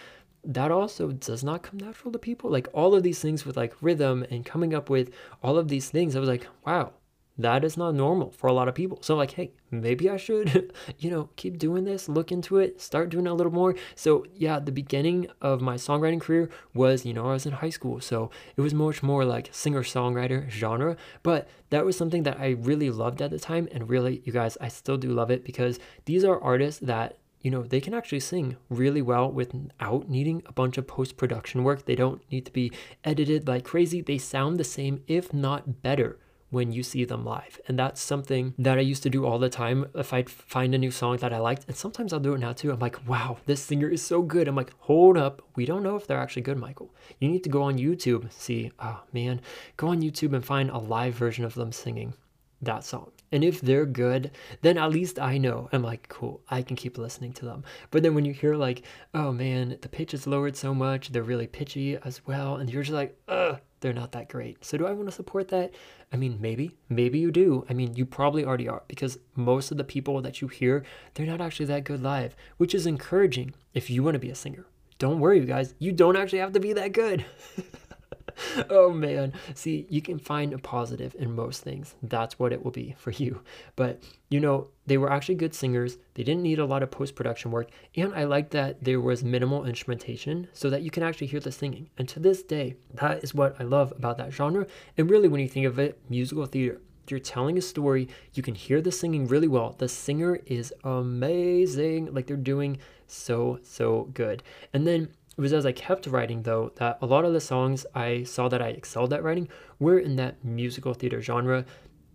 that also does not come natural to people. Like all of these things with like rhythm and coming up with all of these things, I was like, wow, that is not normal for a lot of people. So, like, hey, maybe I should, you know, keep doing this, look into it, start doing it a little more. So, yeah, the beginning of my songwriting career was, you know, I was in high school. So it was much more like singer songwriter genre. But that was something that I really loved at the time. And really, you guys, I still do love it because these are artists that you know, they can actually sing really well without needing a bunch of post production work. They don't need to be edited like crazy. They sound the same, if not better, when you see them live. And that's something that I used to do all the time if I'd find a new song that I liked. And sometimes I'll do it now too. I'm like, wow, this singer is so good. I'm like, hold up. We don't know if they're actually good, Michael. You need to go on YouTube, see, oh man, go on YouTube and find a live version of them singing that song. And if they're good, then at least I know. I'm like, cool, I can keep listening to them. But then when you hear like, oh man, the pitch is lowered so much, they're really pitchy as well, and you're just like, ugh, they're not that great. So do I want to support that? I mean, maybe, maybe you do. I mean, you probably already are because most of the people that you hear, they're not actually that good live, which is encouraging if you want to be a singer. Don't worry, you guys, you don't actually have to be that good. oh man. See, you can find a positive in most things. That's what it will be for you. But, you know, they were actually good singers. They didn't need a lot of post production work. And I like that there was minimal instrumentation so that you can actually hear the singing. And to this day, that is what I love about that genre. And really, when you think of it, musical theater. You're telling a story. You can hear the singing really well. The singer is amazing. Like they're doing so, so good. And then it was as I kept writing, though, that a lot of the songs I saw that I excelled at writing were in that musical theater genre.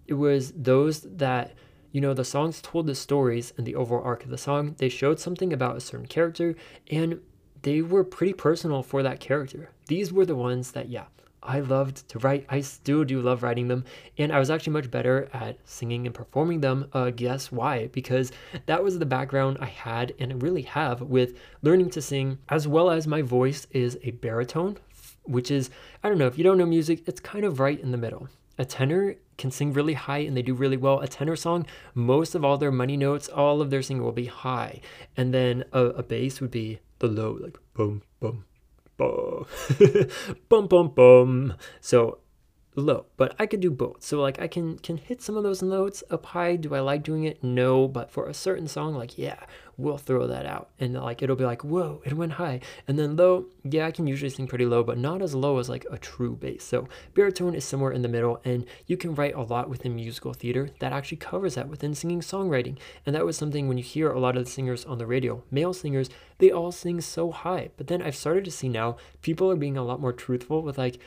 It was those that, you know, the songs told the stories and the overall arc of the song. They showed something about a certain character, and they were pretty personal for that character. These were the ones that, yeah, I loved to write. I still do love writing them. And I was actually much better at singing and performing them. Uh, guess why? Because that was the background I had and really have with learning to sing, as well as my voice is a baritone, which is, I don't know, if you don't know music, it's kind of right in the middle. A tenor can sing really high and they do really well. A tenor song, most of all their money notes, all of their singing will be high. And then a, a bass would be the low, like boom, boom, bum bum bum. So low, but I could do both. So like I can can hit some of those notes up high. Do I like doing it? No, but for a certain song, like yeah, we'll throw that out, and like it'll be like whoa, it went high, and then low. Yeah, I can usually sing pretty low, but not as low as like a true bass. So baritone is somewhere in the middle, and you can write a lot within musical theater that actually covers that within singing songwriting, and that was something when you hear a lot of the singers on the radio, male singers, they all sing so high. But then I've started to see now people are being a lot more truthful with like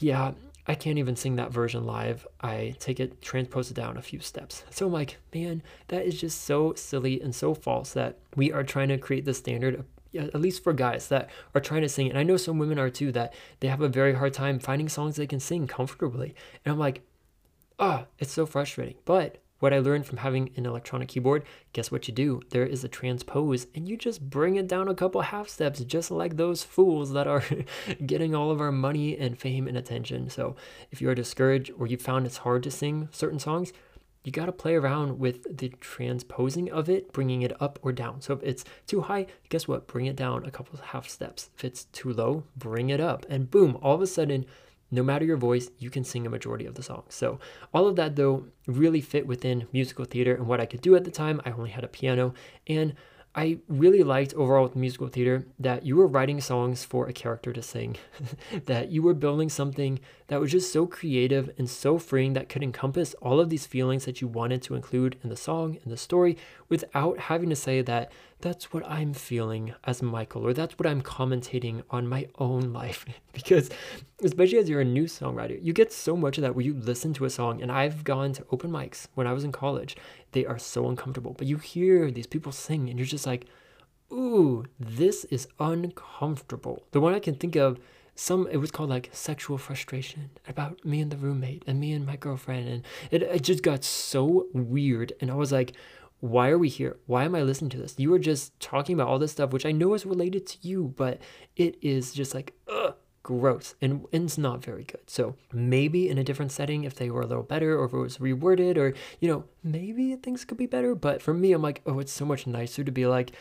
yeah, I can't even sing that version live. I take it, transpose it down a few steps. So I'm like, man, that is just so silly and so false that we are trying to create the standard at least for guys that are trying to sing. And I know some women are too, that they have a very hard time finding songs they can sing comfortably. And I'm like, ah, oh, it's so frustrating. But what I learned from having an electronic keyboard, guess what you do? There is a transpose, and you just bring it down a couple half steps, just like those fools that are getting all of our money and fame and attention. So if you are discouraged or you found it's hard to sing certain songs, you got to play around with the transposing of it, bringing it up or down. So if it's too high, guess what? Bring it down a couple half steps. If it's too low, bring it up. And boom, all of a sudden, no matter your voice, you can sing a majority of the songs. So, all of that though really fit within musical theater and what I could do at the time. I only had a piano, and I really liked overall with musical theater that you were writing songs for a character to sing, that you were building something that was just so creative and so freeing that could encompass all of these feelings that you wanted to include in the song and the story without having to say that that's what I'm feeling as Michael, or that's what I'm commentating on my own life. because, especially as you're a new songwriter, you get so much of that where you listen to a song. And I've gone to open mics when I was in college, they are so uncomfortable. But you hear these people sing, and you're just like, ooh, this is uncomfortable. The one I can think of, some it was called like sexual frustration about me and the roommate and me and my girlfriend and it, it just got so weird and i was like why are we here? Why am I listening to this? You were just talking about all this stuff, which I know is related to you, but it is just like, ugh, gross. And, and it's not very good. So maybe in a different setting, if they were a little better or if it was reworded or, you know, maybe things could be better. But for me, I'm like, oh, it's so much nicer to be like,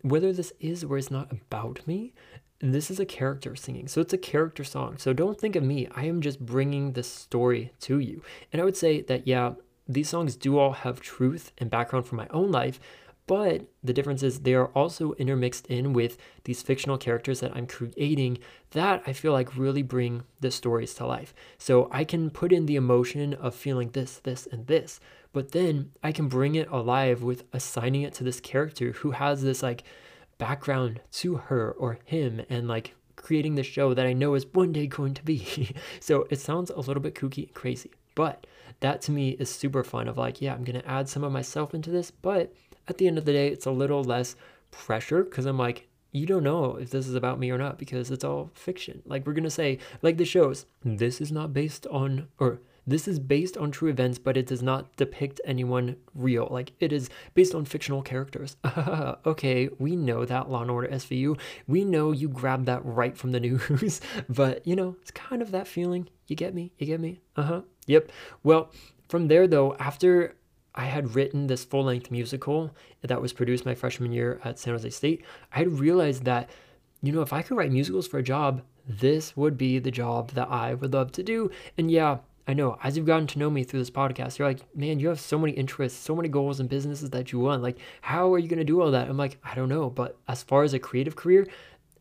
whether this is or is not about me, this is a character singing. So it's a character song. So don't think of me. I am just bringing this story to you. And I would say that, yeah, these songs do all have truth and background from my own life, but the difference is they are also intermixed in with these fictional characters that I'm creating that I feel like really bring the stories to life. So I can put in the emotion of feeling this, this, and this, but then I can bring it alive with assigning it to this character who has this like background to her or him and like creating the show that I know is one day going to be. so it sounds a little bit kooky and crazy, but that to me is super fun of like, yeah, I'm going to add some of myself into this, but at the end of the day, it's a little less pressure because I'm like, you don't know if this is about me or not because it's all fiction. Like we're going to say, like the shows, this is not based on, or this is based on true events, but it does not depict anyone real. Like it is based on fictional characters. okay, we know that Law and Order SVU. We know you grabbed that right from the news, but you know, it's kind of that feeling. You get me? You get me? Uh huh. Yep. Well, from there though, after I had written this full length musical that was produced my freshman year at San Jose State, I had realized that you know, if I could write musicals for a job, this would be the job that I would love to do. And yeah, I know as you've gotten to know me through this podcast, you're like, man, you have so many interests, so many goals and businesses that you want. Like, how are you going to do all that? I'm like, I don't know. But as far as a creative career,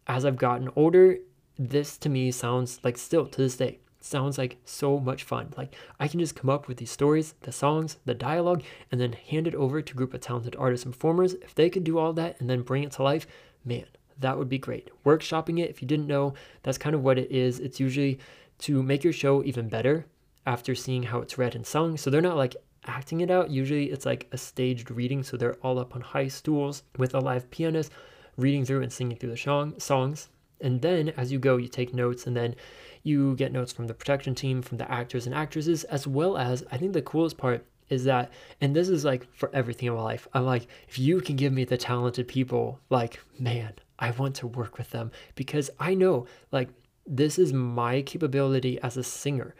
as I've gotten older, this to me sounds like still to this day sounds like so much fun. Like I can just come up with these stories, the songs, the dialogue, and then hand it over to a group of talented artists and performers. If they could do all that and then bring it to life, man, that would be great. Workshopping it, if you didn't know, that's kind of what it is. It's usually to make your show even better after seeing how it's read and sung. So they're not like acting it out. Usually it's like a staged reading. So they're all up on high stools with a live pianist reading through and singing through the song, songs. And then as you go, you take notes and then you get notes from the production team, from the actors and actresses, as well as I think the coolest part is that, and this is like for everything in my life, I'm like, if you can give me the talented people, like, man, I want to work with them because I know like this is my capability as a singer.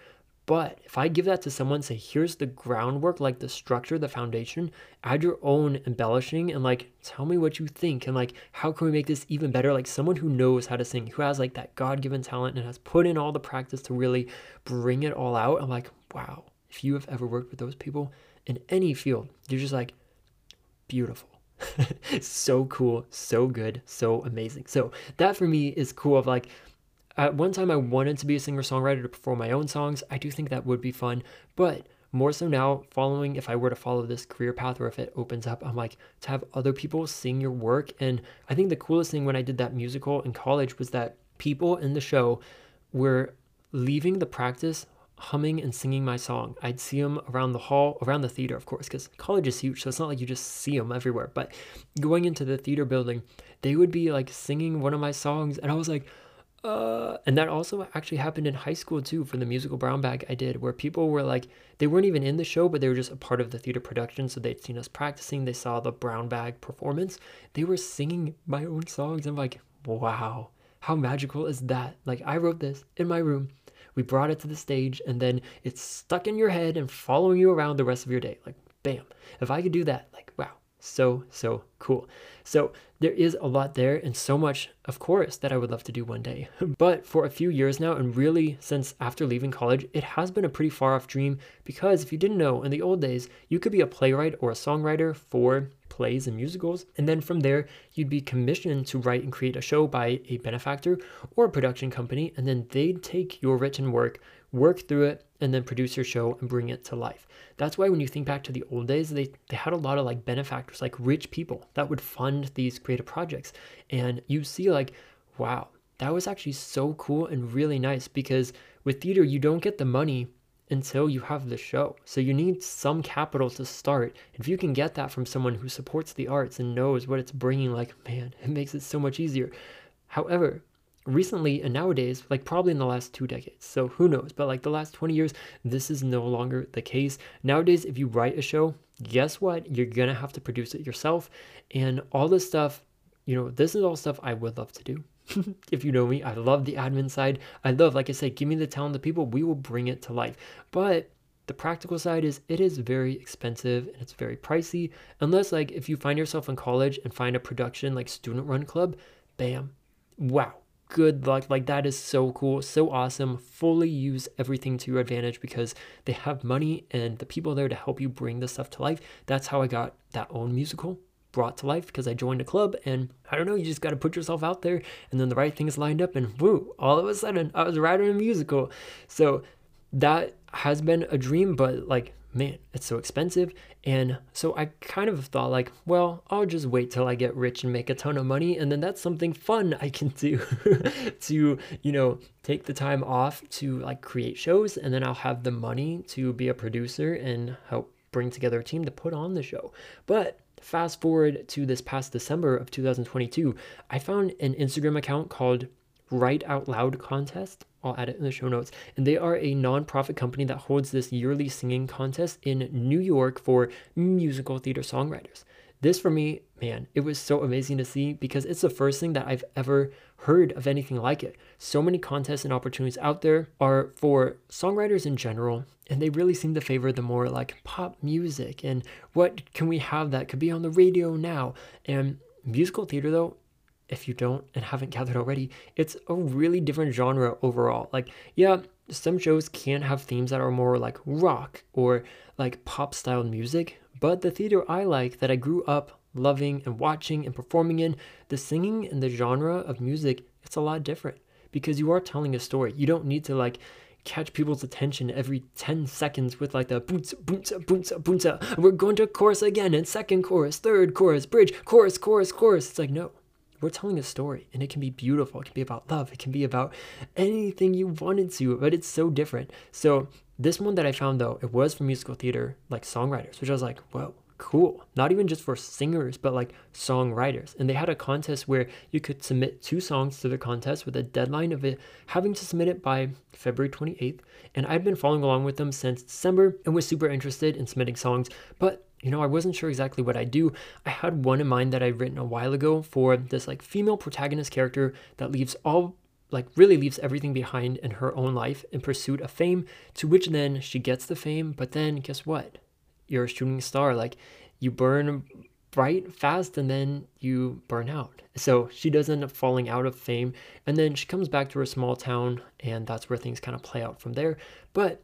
But if I give that to someone, say, here's the groundwork, like the structure, the foundation, add your own embellishing and like tell me what you think and like how can we make this even better? Like someone who knows how to sing, who has like that God given talent and has put in all the practice to really bring it all out. I'm like, wow, if you have ever worked with those people in any field, you're just like, beautiful. so cool, so good, so amazing. So that for me is cool of like at one time, I wanted to be a singer songwriter to perform my own songs. I do think that would be fun, but more so now, following if I were to follow this career path or if it opens up, I'm like to have other people sing your work. And I think the coolest thing when I did that musical in college was that people in the show were leaving the practice humming and singing my song. I'd see them around the hall, around the theater, of course, because college is huge. So it's not like you just see them everywhere. But going into the theater building, they would be like singing one of my songs. And I was like, uh, and that also actually happened in high school too for the musical Brown Bag I did, where people were like, they weren't even in the show, but they were just a part of the theater production. So they'd seen us practicing, they saw the Brown Bag performance. They were singing my own songs. I'm like, wow, how magical is that? Like, I wrote this in my room, we brought it to the stage, and then it's stuck in your head and following you around the rest of your day. Like, bam. If I could do that, like, wow, so, so cool. So there is a lot there and so much, of course, that I would love to do one day. but for a few years now, and really since after leaving college, it has been a pretty far off dream because if you didn't know, in the old days, you could be a playwright or a songwriter for plays and musicals. And then from there, you'd be commissioned to write and create a show by a benefactor or a production company. And then they'd take your written work, work through it, and then produce your show and bring it to life. That's why when you think back to the old days, they, they had a lot of like benefactors, like rich people that would fund these creative projects. And you see, like, wow, that was actually so cool and really nice because with theater, you don't get the money until you have the show. So you need some capital to start. If you can get that from someone who supports the arts and knows what it's bringing, like, man, it makes it so much easier. However, recently and nowadays, like probably in the last two decades, so who knows, but like the last 20 years, this is no longer the case. Nowadays, if you write a show, guess what? You're gonna have to produce it yourself. And all this stuff, you know, this is all stuff I would love to do. if you know me, I love the admin side. I love, like I said, give me the talent, the people, we will bring it to life. But the practical side is it is very expensive and it's very pricey. Unless, like, if you find yourself in college and find a production like student run club, bam, wow, good luck. Like that is so cool, so awesome. Fully use everything to your advantage because they have money and the people there to help you bring this stuff to life. That's how I got that own musical brought to life because I joined a club and I don't know, you just got to put yourself out there and then the right things lined up and woo, all of a sudden I was writing a musical. So that has been a dream, but like man, it's so expensive. And so I kind of thought, like, well, I'll just wait till I get rich and make a ton of money. And then that's something fun I can do to, you know, take the time off to like create shows. And then I'll have the money to be a producer and help bring together a team to put on the show. But fast forward to this past December of 2022, I found an Instagram account called Write Out Loud Contest. I'll add it in the show notes. And they are a nonprofit company that holds this yearly singing contest in New York for musical theater songwriters. This for me, man, it was so amazing to see because it's the first thing that I've ever heard of anything like it. So many contests and opportunities out there are for songwriters in general, and they really seem to favor the more like pop music and what can we have that could be on the radio now. And musical theater, though, if you don't and haven't gathered already, it's a really different genre overall. Like, yeah, some shows can have themes that are more like rock or like pop style music, but the theater I like that I grew up loving and watching and performing in, the singing and the genre of music, it's a lot different because you are telling a story. You don't need to like catch people's attention every 10 seconds with like the boonsa, boonsa, boonsa, boonsa. We're going to chorus again and second chorus, third chorus, bridge, chorus, chorus, chorus. It's like, no, we're telling a story and it can be beautiful. It can be about love. It can be about anything you wanted to, but it's so different. So this one that I found though, it was for musical theater, like songwriters, which I was like, whoa, cool. Not even just for singers, but like songwriters. And they had a contest where you could submit two songs to the contest with a deadline of it having to submit it by February 28th. And I've been following along with them since December and was super interested in submitting songs. But you know, I wasn't sure exactly what I'd do. I had one in mind that I'd written a while ago for this like female protagonist character that leaves all like really leaves everything behind in her own life in pursuit of fame, to which then she gets the fame, but then guess what? you're a shooting star. Like you burn bright fast and then you burn out. So she does end up falling out of fame and then she comes back to her small town and that's where things kind of play out from there. But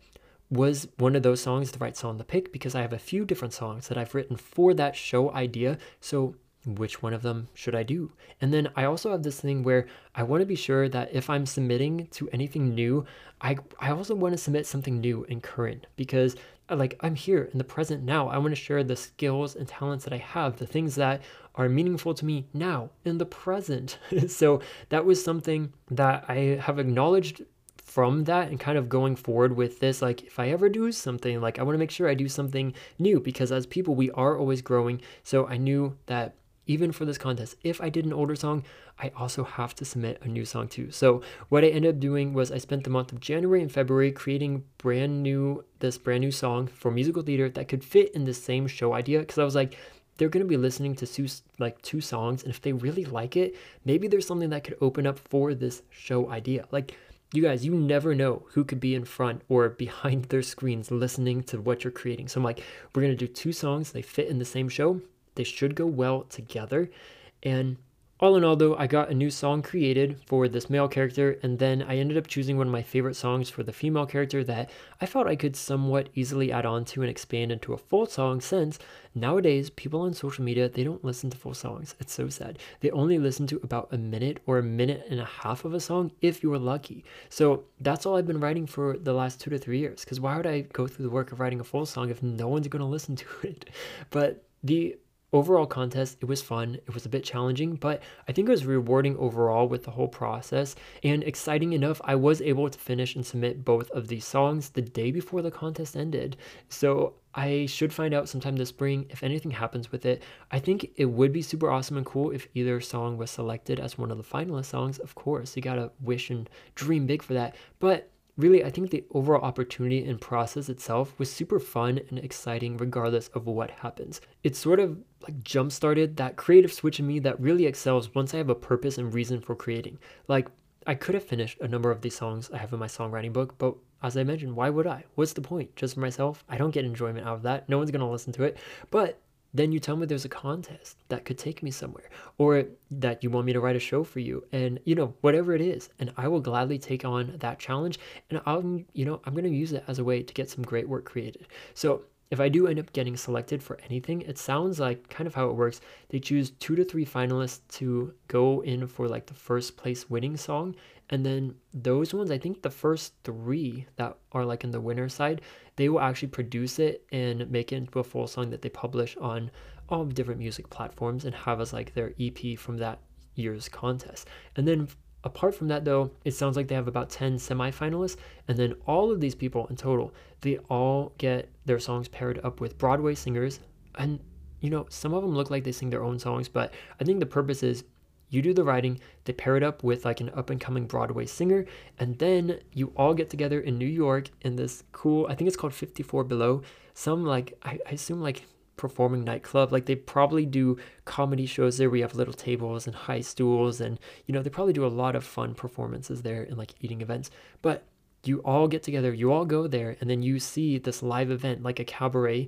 was one of those songs the right song to pick because I have a few different songs that I've written for that show idea. So which one of them should I do? And then I also have this thing where I want to be sure that if I'm submitting to anything new, I I also want to submit something new and current because uh, like I'm here in the present now. I want to share the skills and talents that I have, the things that are meaningful to me now in the present. so that was something that I have acknowledged from that and kind of going forward with this like if i ever do something like i want to make sure i do something new because as people we are always growing so i knew that even for this contest, if I did an older song, I also have to submit a new song too. So what I ended up doing was I spent the month of January and February creating brand new this brand new song for musical theater that could fit in the same show idea because I was like they're going to be listening to two, like two songs and if they really like it, maybe there's something that could open up for this show idea. Like you guys, you never know who could be in front or behind their screens listening to what you're creating. So I'm like, we're going to do two songs, they fit in the same show they should go well together. And all in all, though, I got a new song created for this male character, and then I ended up choosing one of my favorite songs for the female character that I felt I could somewhat easily add on to and expand into a full song since nowadays people on social media they don't listen to full songs. It's so sad. They only listen to about a minute or a minute and a half of a song if you're lucky. So that's all I've been writing for the last two to three years. Because why would I go through the work of writing a full song if no one's gonna listen to it? But the overall contest, it was fun. It was a bit challenging, but I think it was rewarding overall with the whole process. And exciting enough, I was able to finish and submit both of these songs the day before the contest ended. So I should find out sometime this spring if anything happens with it. I think it would be super awesome and cool if either song was selected as one of the finalist songs. Of course, you gotta wish and dream big for that. But really, I think the overall opportunity and process itself was super fun and exciting regardless of what happens. It sort of like jump started that creative switch in me that really excels once I have a purpose and reason for creating. Like, I could have finished a number of these songs I have in my songwriting book, but as I mentioned, why would I? What's the point? Just for myself? I don't get enjoyment out of that. No one's going to listen to it. But then you tell me there's a contest that could take me somewhere or that you want me to write a show for you. And you know whatever it is and i will gladly take on that challenge. And i'm you know i'm going to use it as a way to get some great work created. So if I do end up getting selected for anything, it sounds like kind of how it works. They choose two to three finalists to go in for like the first place winning song. And then those ones, I think the first three that are like in the winner side, they will actually produce it and make it into a full song that they publish on all different music platforms and have as like their EP from that year's contest. And then Apart from that, though, it sounds like they have about 10 semifinalists, and then all of these people in total, they all get their songs paired up with Broadway singers. And, you know, some of them look like they sing their own songs, but I think the purpose is you do the writing, they pair it up with like an up and coming Broadway singer, and then you all get together in New York in this cool, I think it's called 54 Below. Some like, I, I assume like performing nightclub. Like they probably do comedy shows there. We have little tables and high stools, and you know they probably do a lot of fun performances there and like eating events. But you all get together, you all go there, and then you see this live event like a cabaret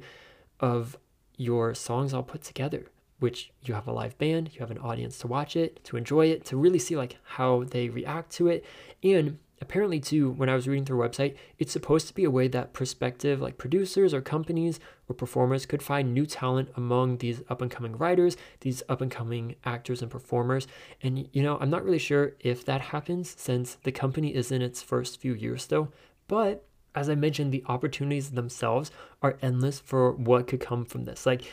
of your songs all put together. which you have a live band, you have an audience to watch it, to enjoy it, to really see like how they react to it. And apparently too, when I was reading through the website, it's supposed to be a way that prospective like producers or companies or performers could find new talent among these up and coming writers, these up and coming actors and performers. And you know, I'm not really sure if that happens since the company is in its first few years still, but as I mentioned, the opportunities themselves are endless for what could come from this. Like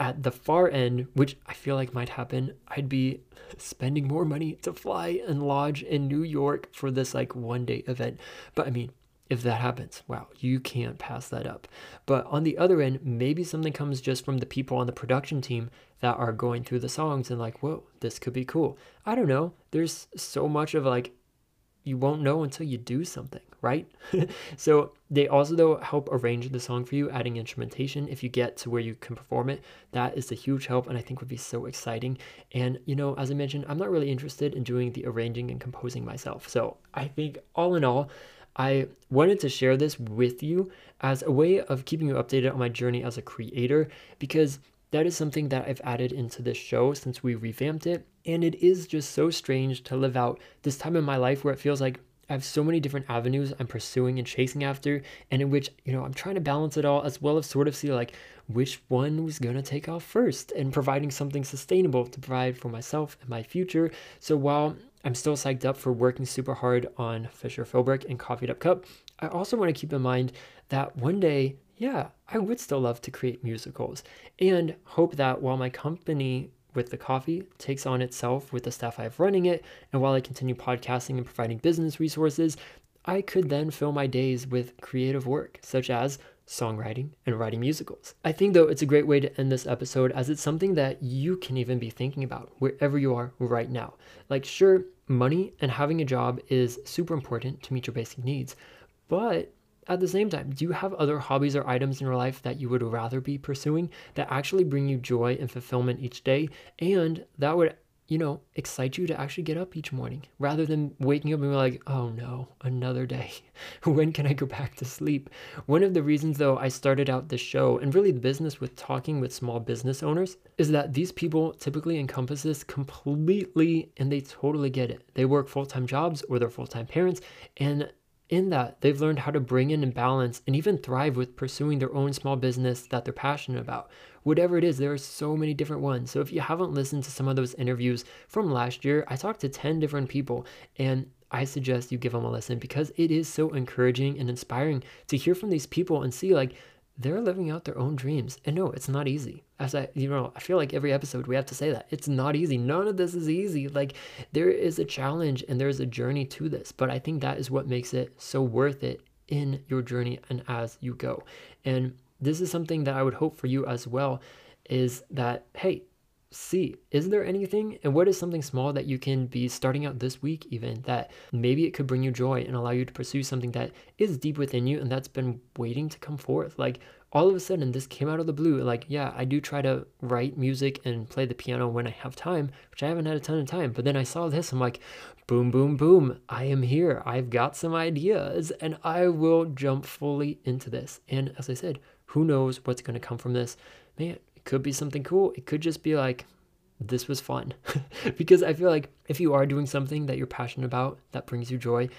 at the far end, which I feel like might happen, I'd be spending more money to fly and lodge in New York for this like one day event. But I mean, if that happens, wow, you can't pass that up. But on the other end, maybe something comes just from the people on the production team that are going through the songs and like, whoa, this could be cool. I don't know. There's so much of like you won't know until you do something, right? so they also though help arrange the song for you, adding instrumentation. If you get to where you can perform it, that is a huge help and I think would be so exciting. And you know, as I mentioned, I'm not really interested in doing the arranging and composing myself. So I think all in all, I wanted to share this with you as a way of keeping you updated on my journey as a creator because that is something that I've added into this show since we revamped it. And it is just so strange to live out this time in my life where it feels like I have so many different avenues I'm pursuing and chasing after, and in which, you know, I'm trying to balance it all as well as sort of see like which one was gonna take off first and providing something sustainable to provide for myself and my future. So while I'm still psyched up for working super hard on Fisher Philbrick and Coffeed Up Cup, I also want to keep in mind that one day yeah, I would still love to create musicals and hope that while my company with the coffee takes on itself with the staff I have running it, and while I continue podcasting and providing business resources, I could then fill my days with creative work, such as songwriting and writing musicals. I think, though, it's a great way to end this episode as it's something that you can even be thinking about wherever you are right now. Like, sure, money and having a job is super important to meet your basic needs, but at the same time, do you have other hobbies or items in your life that you would rather be pursuing that actually bring you joy and fulfillment each day and that would, you know, excite you to actually get up each morning rather than waking up and be like, oh no, another day. when can I go back to sleep? One of the reasons, though, I started out this show and really the business with talking with small business owners is that these people typically encompass this completely and they totally get it. They work full time jobs or they're full time parents and in that, they've learned how to bring in and balance and even thrive with pursuing their own small business that they're passionate about. Whatever it is, there are so many different ones. So if you haven't listened to some of those interviews from last year, I talked to 10 different people and I suggest you give them a listen because it is so encouraging and inspiring to hear from these people and see like they're living out their own dreams. And no, it's not easy. As I, you know, I feel like every episode we have to say that it's not easy. None of this is easy. Like there is a challenge and there's a journey to this. But I think that is what makes it so worth it in your journey and as you go. And this is something that I would hope for you as well is that, hey, see is there anything and what is something small that you can be starting out this week even that maybe it could bring you joy and allow you to pursue something that is deep within you and that's been waiting to come forth like all of a sudden this came out of the blue like yeah i do try to write music and play the piano when i have time which i haven't had a ton of time but then i saw this i'm like boom boom boom i am here i've got some ideas and i will jump fully into this and as i said who knows what's going to come from this man it could be something cool. It could just be like, this was fun. because I feel like if you are doing something that you're passionate about, that brings you joy,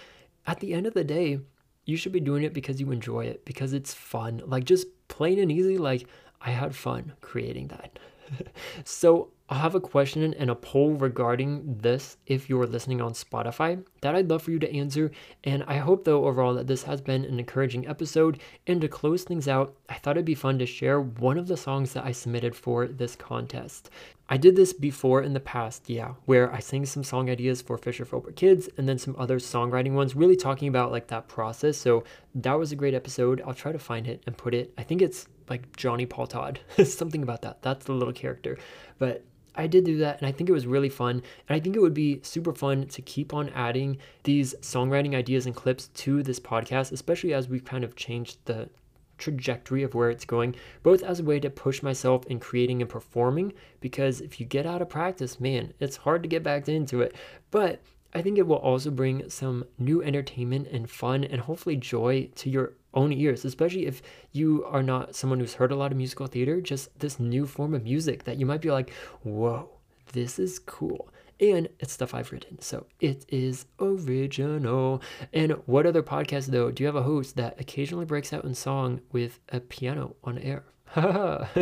at the end of the day, you should be doing it because you enjoy it, because it's fun. Like just plain and easy, like I had fun creating that. so I'll have a question and a poll regarding this if you're listening on Spotify that I'd love for you to answer. And I hope, though, overall, that this has been an encouraging episode. And to close things out, I thought it'd be fun to share one of the songs that I submitted for this contest. I did this before in the past, yeah, where I sang some song ideas for Fisher Philbrick Kids and then some other songwriting ones, really talking about like that process. So that was a great episode. I'll try to find it and put it. I think it's like Johnny Paul Todd, something about that. That's the little character. But I did do that and I think it was really fun. And I think it would be super fun to keep on adding these songwriting ideas and clips to this podcast, especially as we've kind of changed the trajectory of where it's going, both as a way to push myself in creating and performing. Because if you get out of practice, man, it's hard to get back into it. But I think it will also bring some new entertainment and fun and hopefully joy to your own ears, especially if you are not someone who's heard a lot of musical theater, just this new form of music that you might be like, whoa, this is cool. And it's stuff I've written. So it is original. And what other podcast, though, do you have a host that occasionally breaks out in song with a piano on air?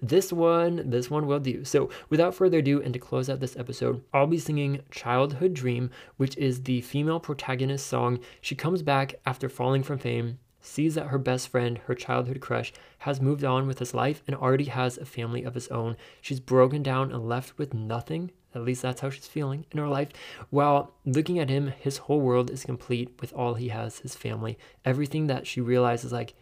this one, this one will do. So, without further ado, and to close out this episode, I'll be singing Childhood Dream, which is the female protagonist song. She comes back after falling from fame, sees that her best friend, her childhood crush, has moved on with his life and already has a family of his own. She's broken down and left with nothing. At least that's how she's feeling in her life. While looking at him, his whole world is complete with all he has, his family. Everything that she realizes, like,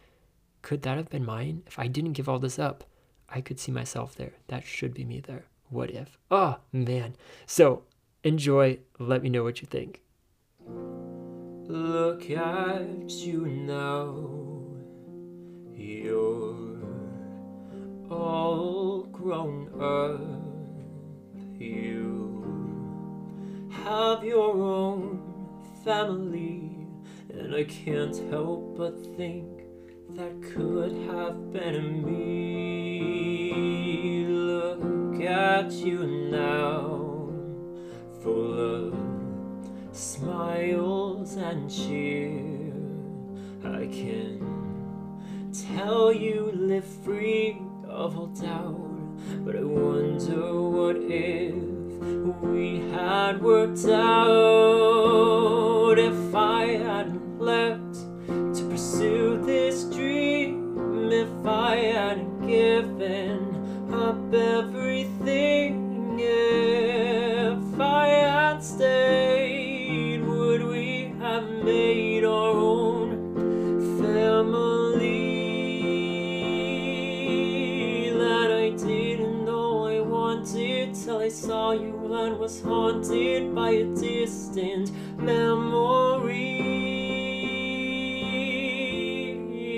could that have been mine? If I didn't give all this up, I could see myself there. That should be me there. What if? Oh, man. So enjoy. Let me know what you think. Look at you now. You're all grown up. You have your own family, and I can't help but think that could have been me. Look at you now, full of smiles and cheer. I can tell you live free of all doubt, but I wonder what if we had worked out if I hadn't left to pursue this dream if I had given up everything was haunted by a distant memory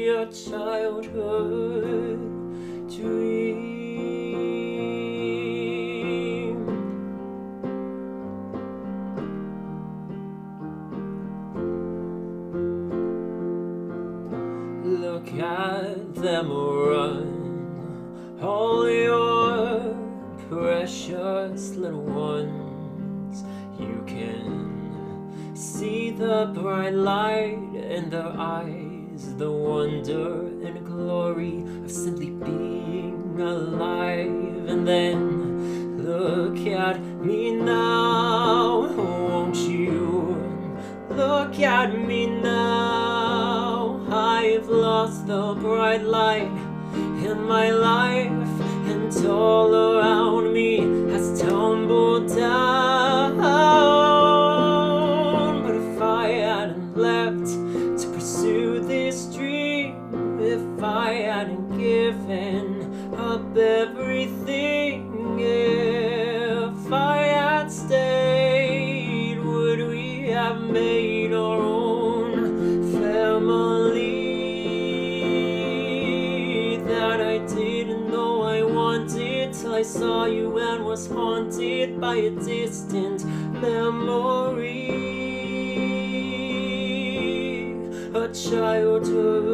a childhood dream. Look at them run, bright light in their eyes the wonder childhood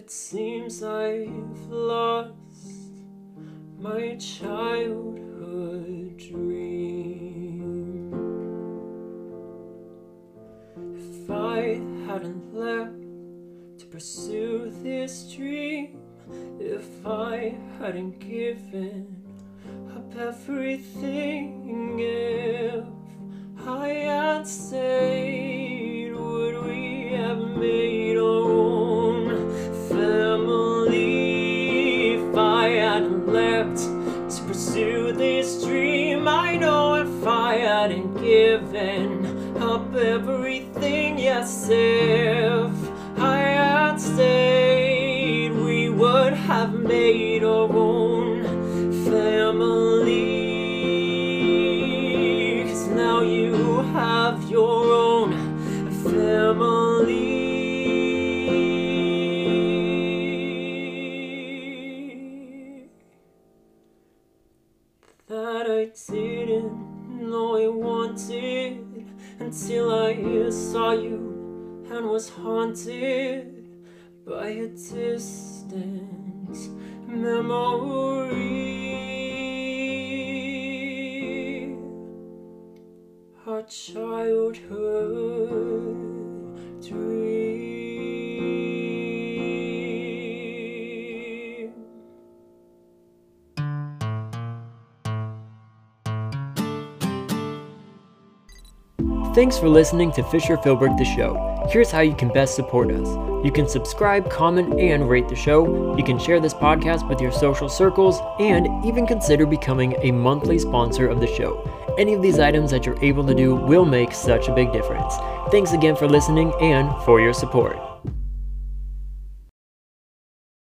It seems I've lost my childhood dream. If I hadn't left to pursue this dream if I hadn't given up everything if I had stayed would we have made given up everything, yes, was haunted by a distant memory. Our childhood dream. Thanks for listening to Fisher Philbrick the Show. Here's how you can best support us. You can subscribe, comment, and rate the show. You can share this podcast with your social circles, and even consider becoming a monthly sponsor of the show. Any of these items that you're able to do will make such a big difference. Thanks again for listening and for your support.